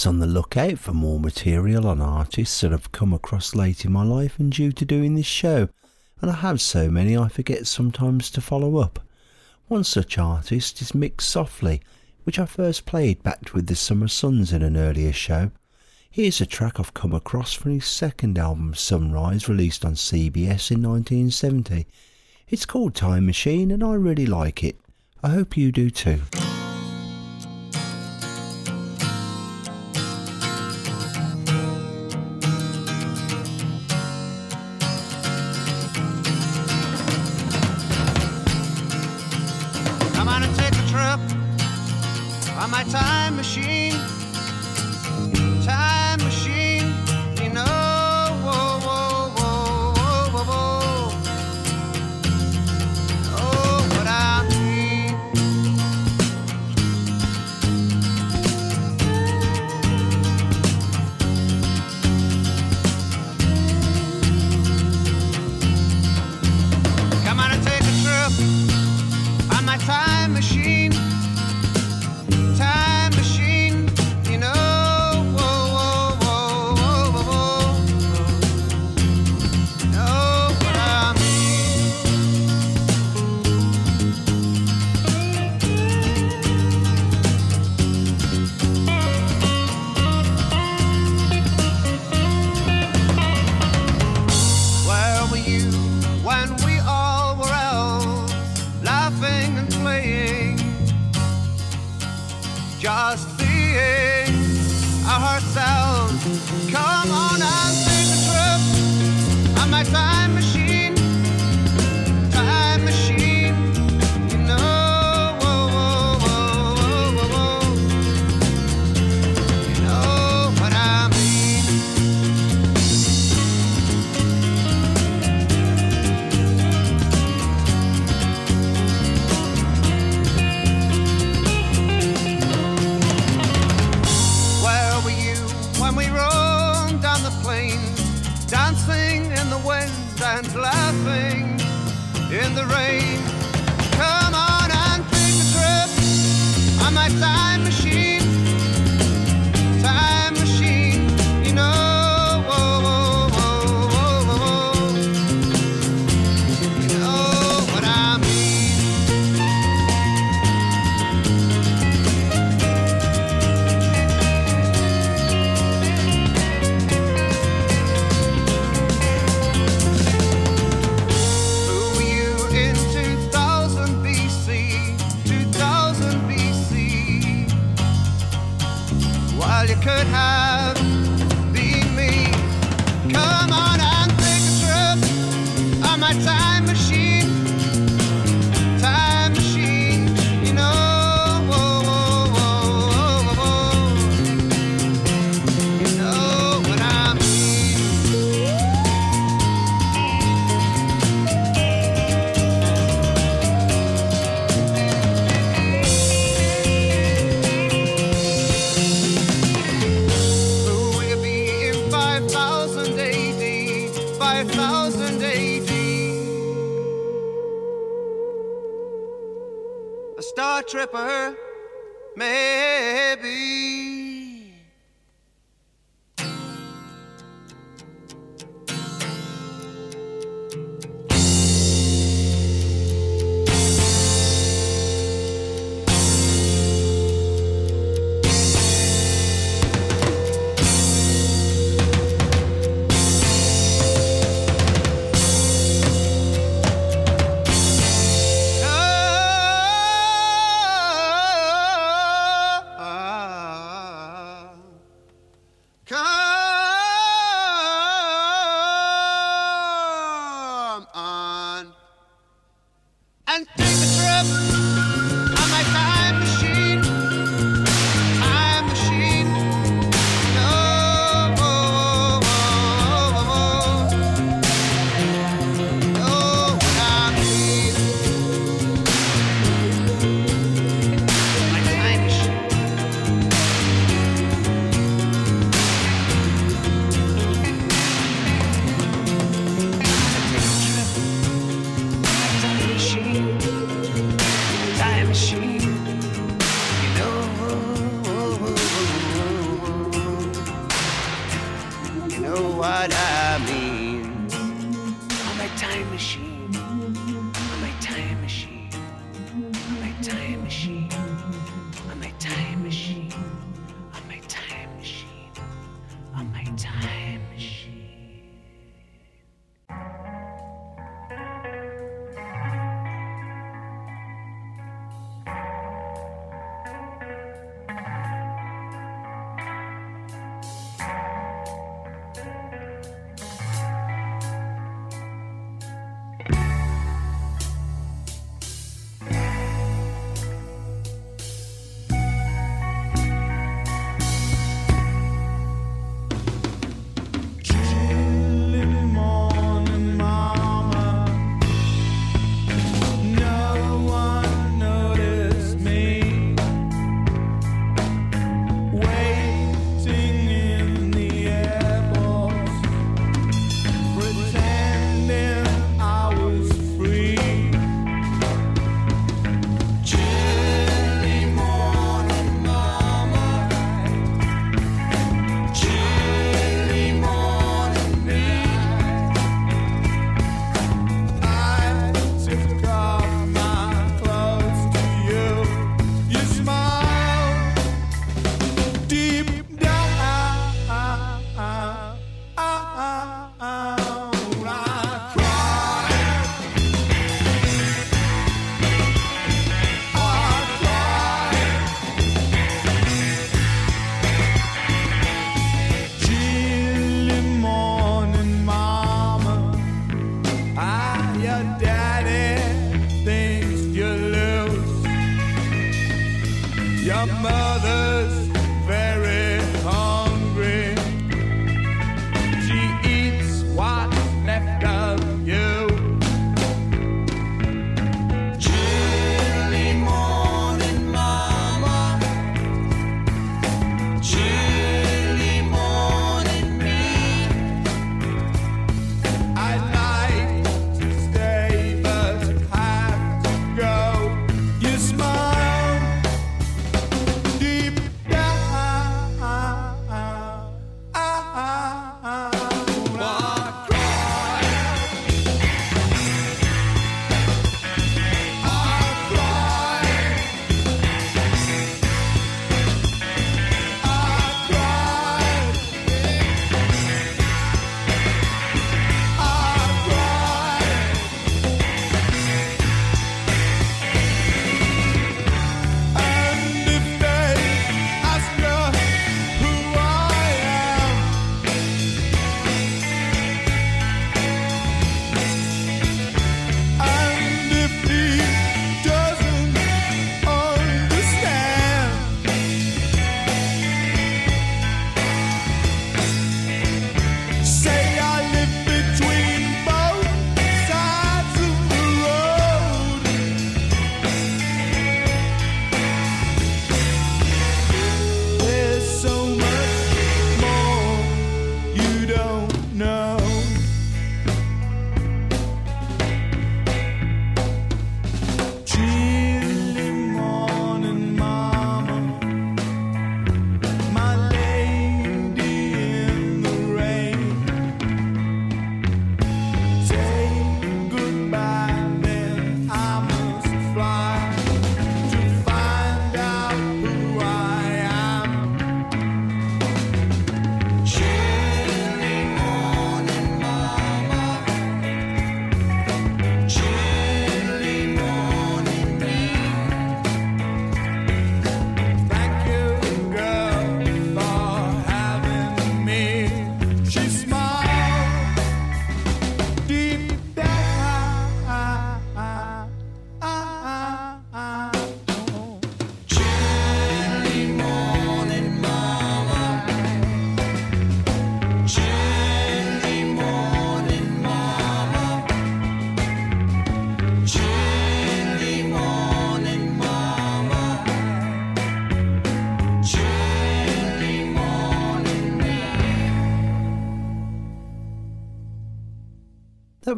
always on the lookout for more material on artists that I've come across late in my life and due to doing this show, and I have so many I forget sometimes to follow up. One such artist is Mick Softley, which I first played backed with the Summer Suns in an earlier show. Here's a track I've come across from his second album Sunrise, released on CBS in 1970. It's called Time Machine and I really like it. I hope you do too.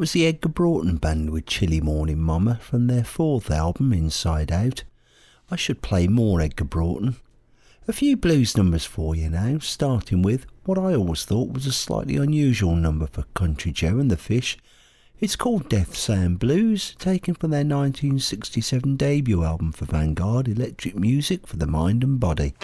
Was the Edgar Broughton Band with Chilly Morning Mama from their fourth album, Inside Out. I should play more Edgar Broughton. A few blues numbers for you now, starting with what I always thought was a slightly unusual number for Country Joe and the Fish. It's called Death Sound Blues, taken from their 1967 debut album for Vanguard, Electric Music for the Mind and Body.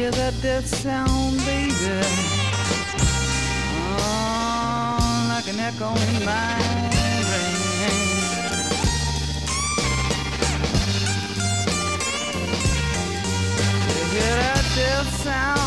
Hear that death sound, baby. Oh, like an echo in my brain. You hear that death sound,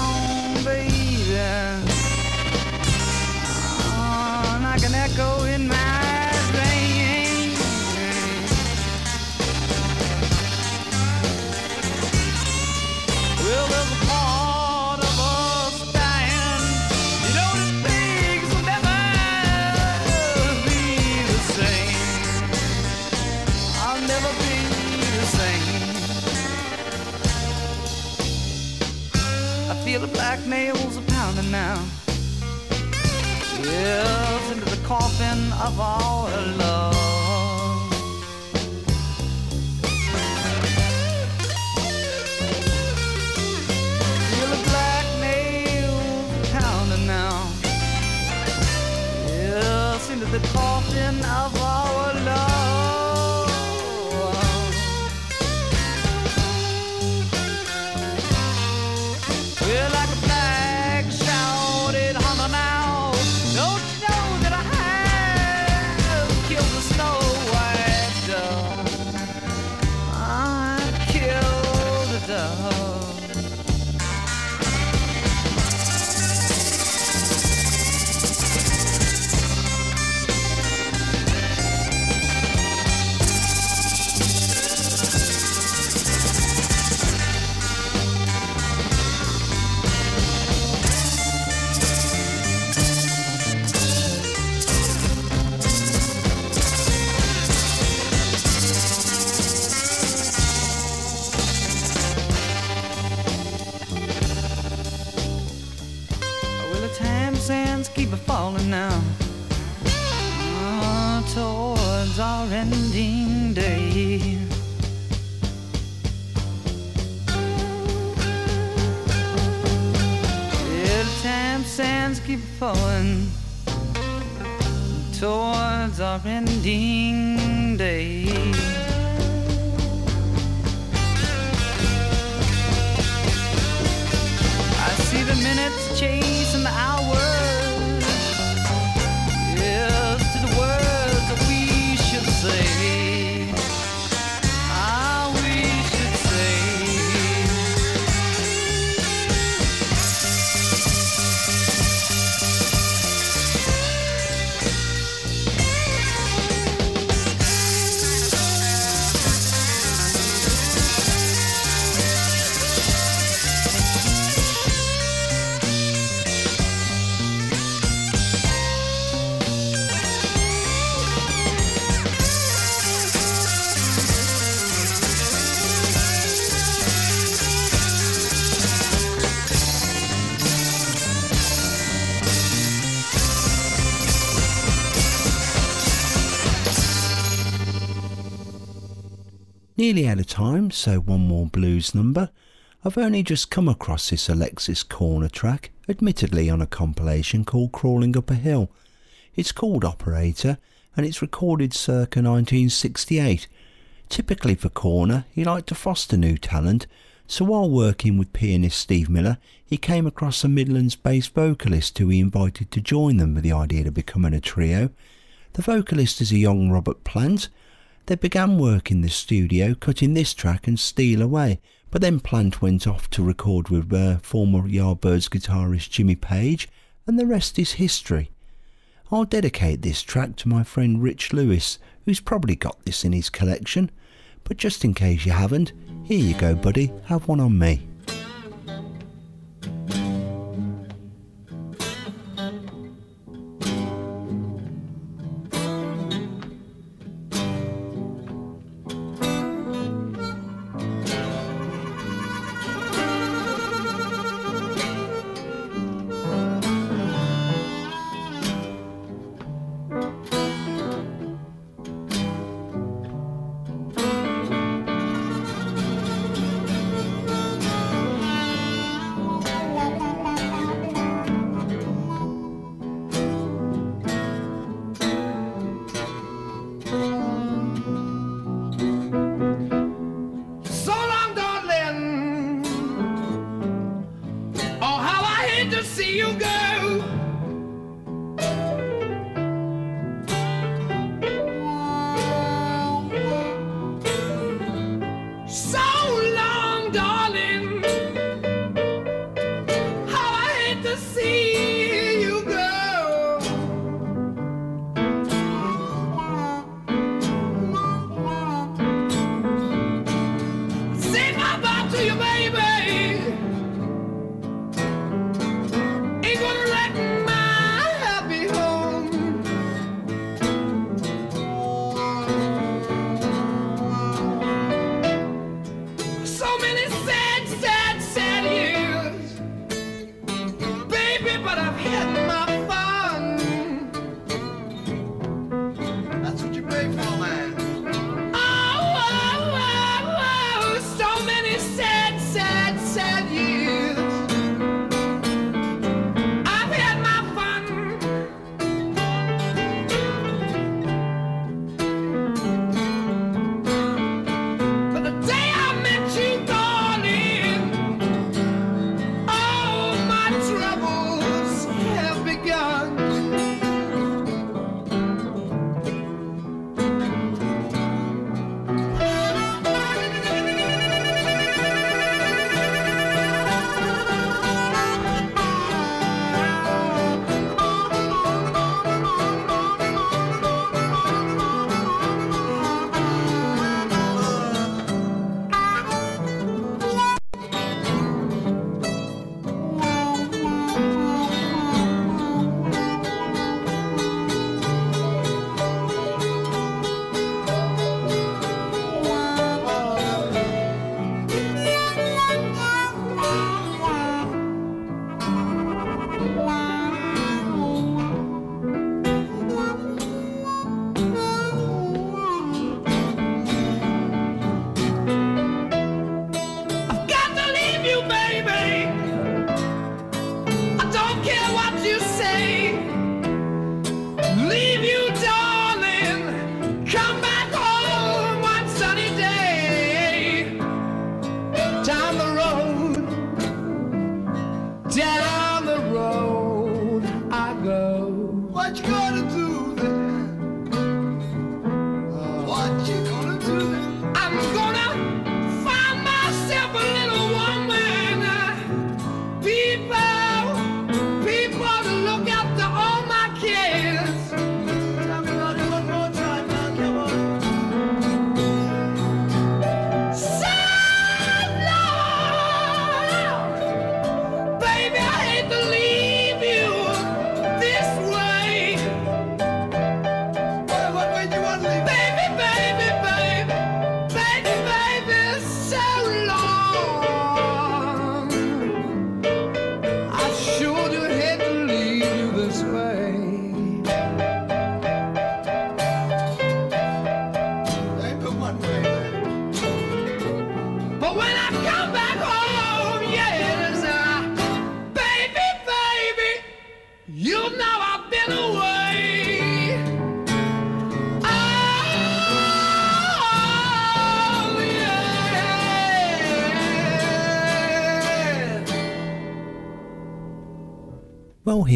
feel the black nails are pounding now. Yes, into the coffin of love. Pounding now. Yes, into the coffin of our nearly out of time, so one more blues number. I've only just come across this Alexis Korner track, admittedly on a compilation called Crawling Up a Hill. It's called Operator and it's recorded circa 1968. Typically for Korner, he liked to foster new talent, so while working with pianist Steve Miller, he came across a Midlands based vocalist who he invited to join them with the idea of becoming a trio. The vocalist is a young Robert Plant they began work in the studio, cutting this track and Steal Away, but then Plant went off to record with uh, former Yardbirds guitarist Jimmy Page, and the rest is history. I'll dedicate this track to my friend Rich Lewis, who's probably got this in his collection, but just in case you haven't, here you go, buddy, have one on me.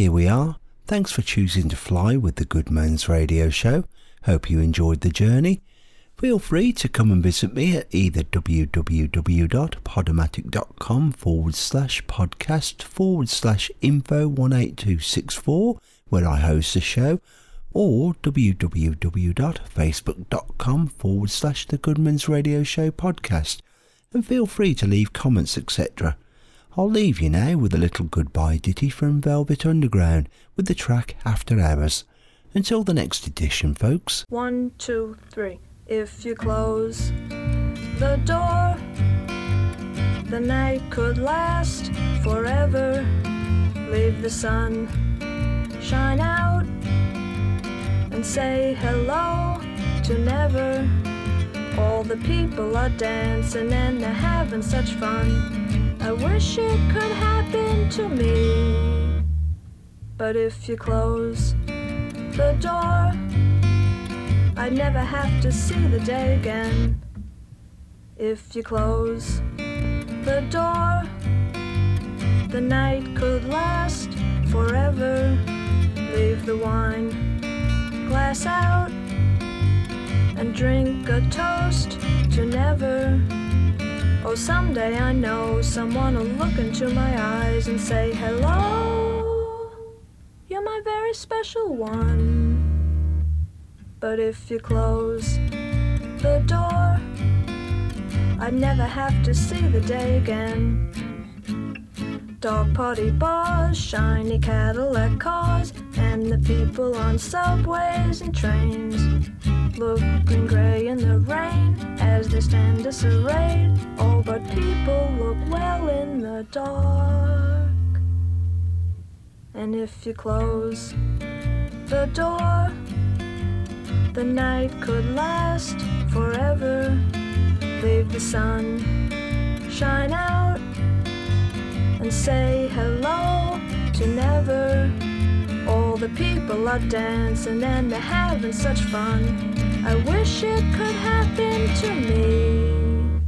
Here we are. Thanks for choosing to fly with the Goodman's Radio Show. Hope you enjoyed the journey. Feel free to come and visit me at either www.podomatic.com forward slash podcast forward slash info 18264 where I host the show or www.facebook.com forward slash the Goodman's Radio Show podcast and feel free to leave comments etc. I'll leave you now with a little goodbye ditty from Velvet Underground with the track After Hours. Until the next edition, folks. One, two, three. If you close the door, the night could last forever. Leave the sun shine out and say hello to never. All the people are dancing and they're having such fun. I wish it could happen to me. But if you close the door, I'd never have to see the day again. If you close the door, the night could last forever. Leave the wine glass out and drink a toast to never. Oh, someday I know someone will look into my eyes and say, Hello, you're my very special one. But if you close the door, I'd never have to see the day again. Dog party bars, shiny Cadillac cars, and the people on subways and trains. Looking gray in the rain as they stand disarrayed. All but people look well in the dark. And if you close the door, the night could last forever. Leave the sun shine out and say hello to never. All the people are dancing and they're having such fun. I wish it could happen to me.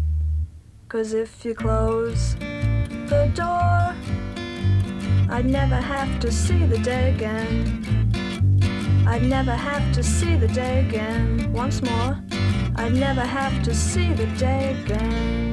Cause if you close the door, I'd never have to see the day again. I'd never have to see the day again once more. I'd never have to see the day again.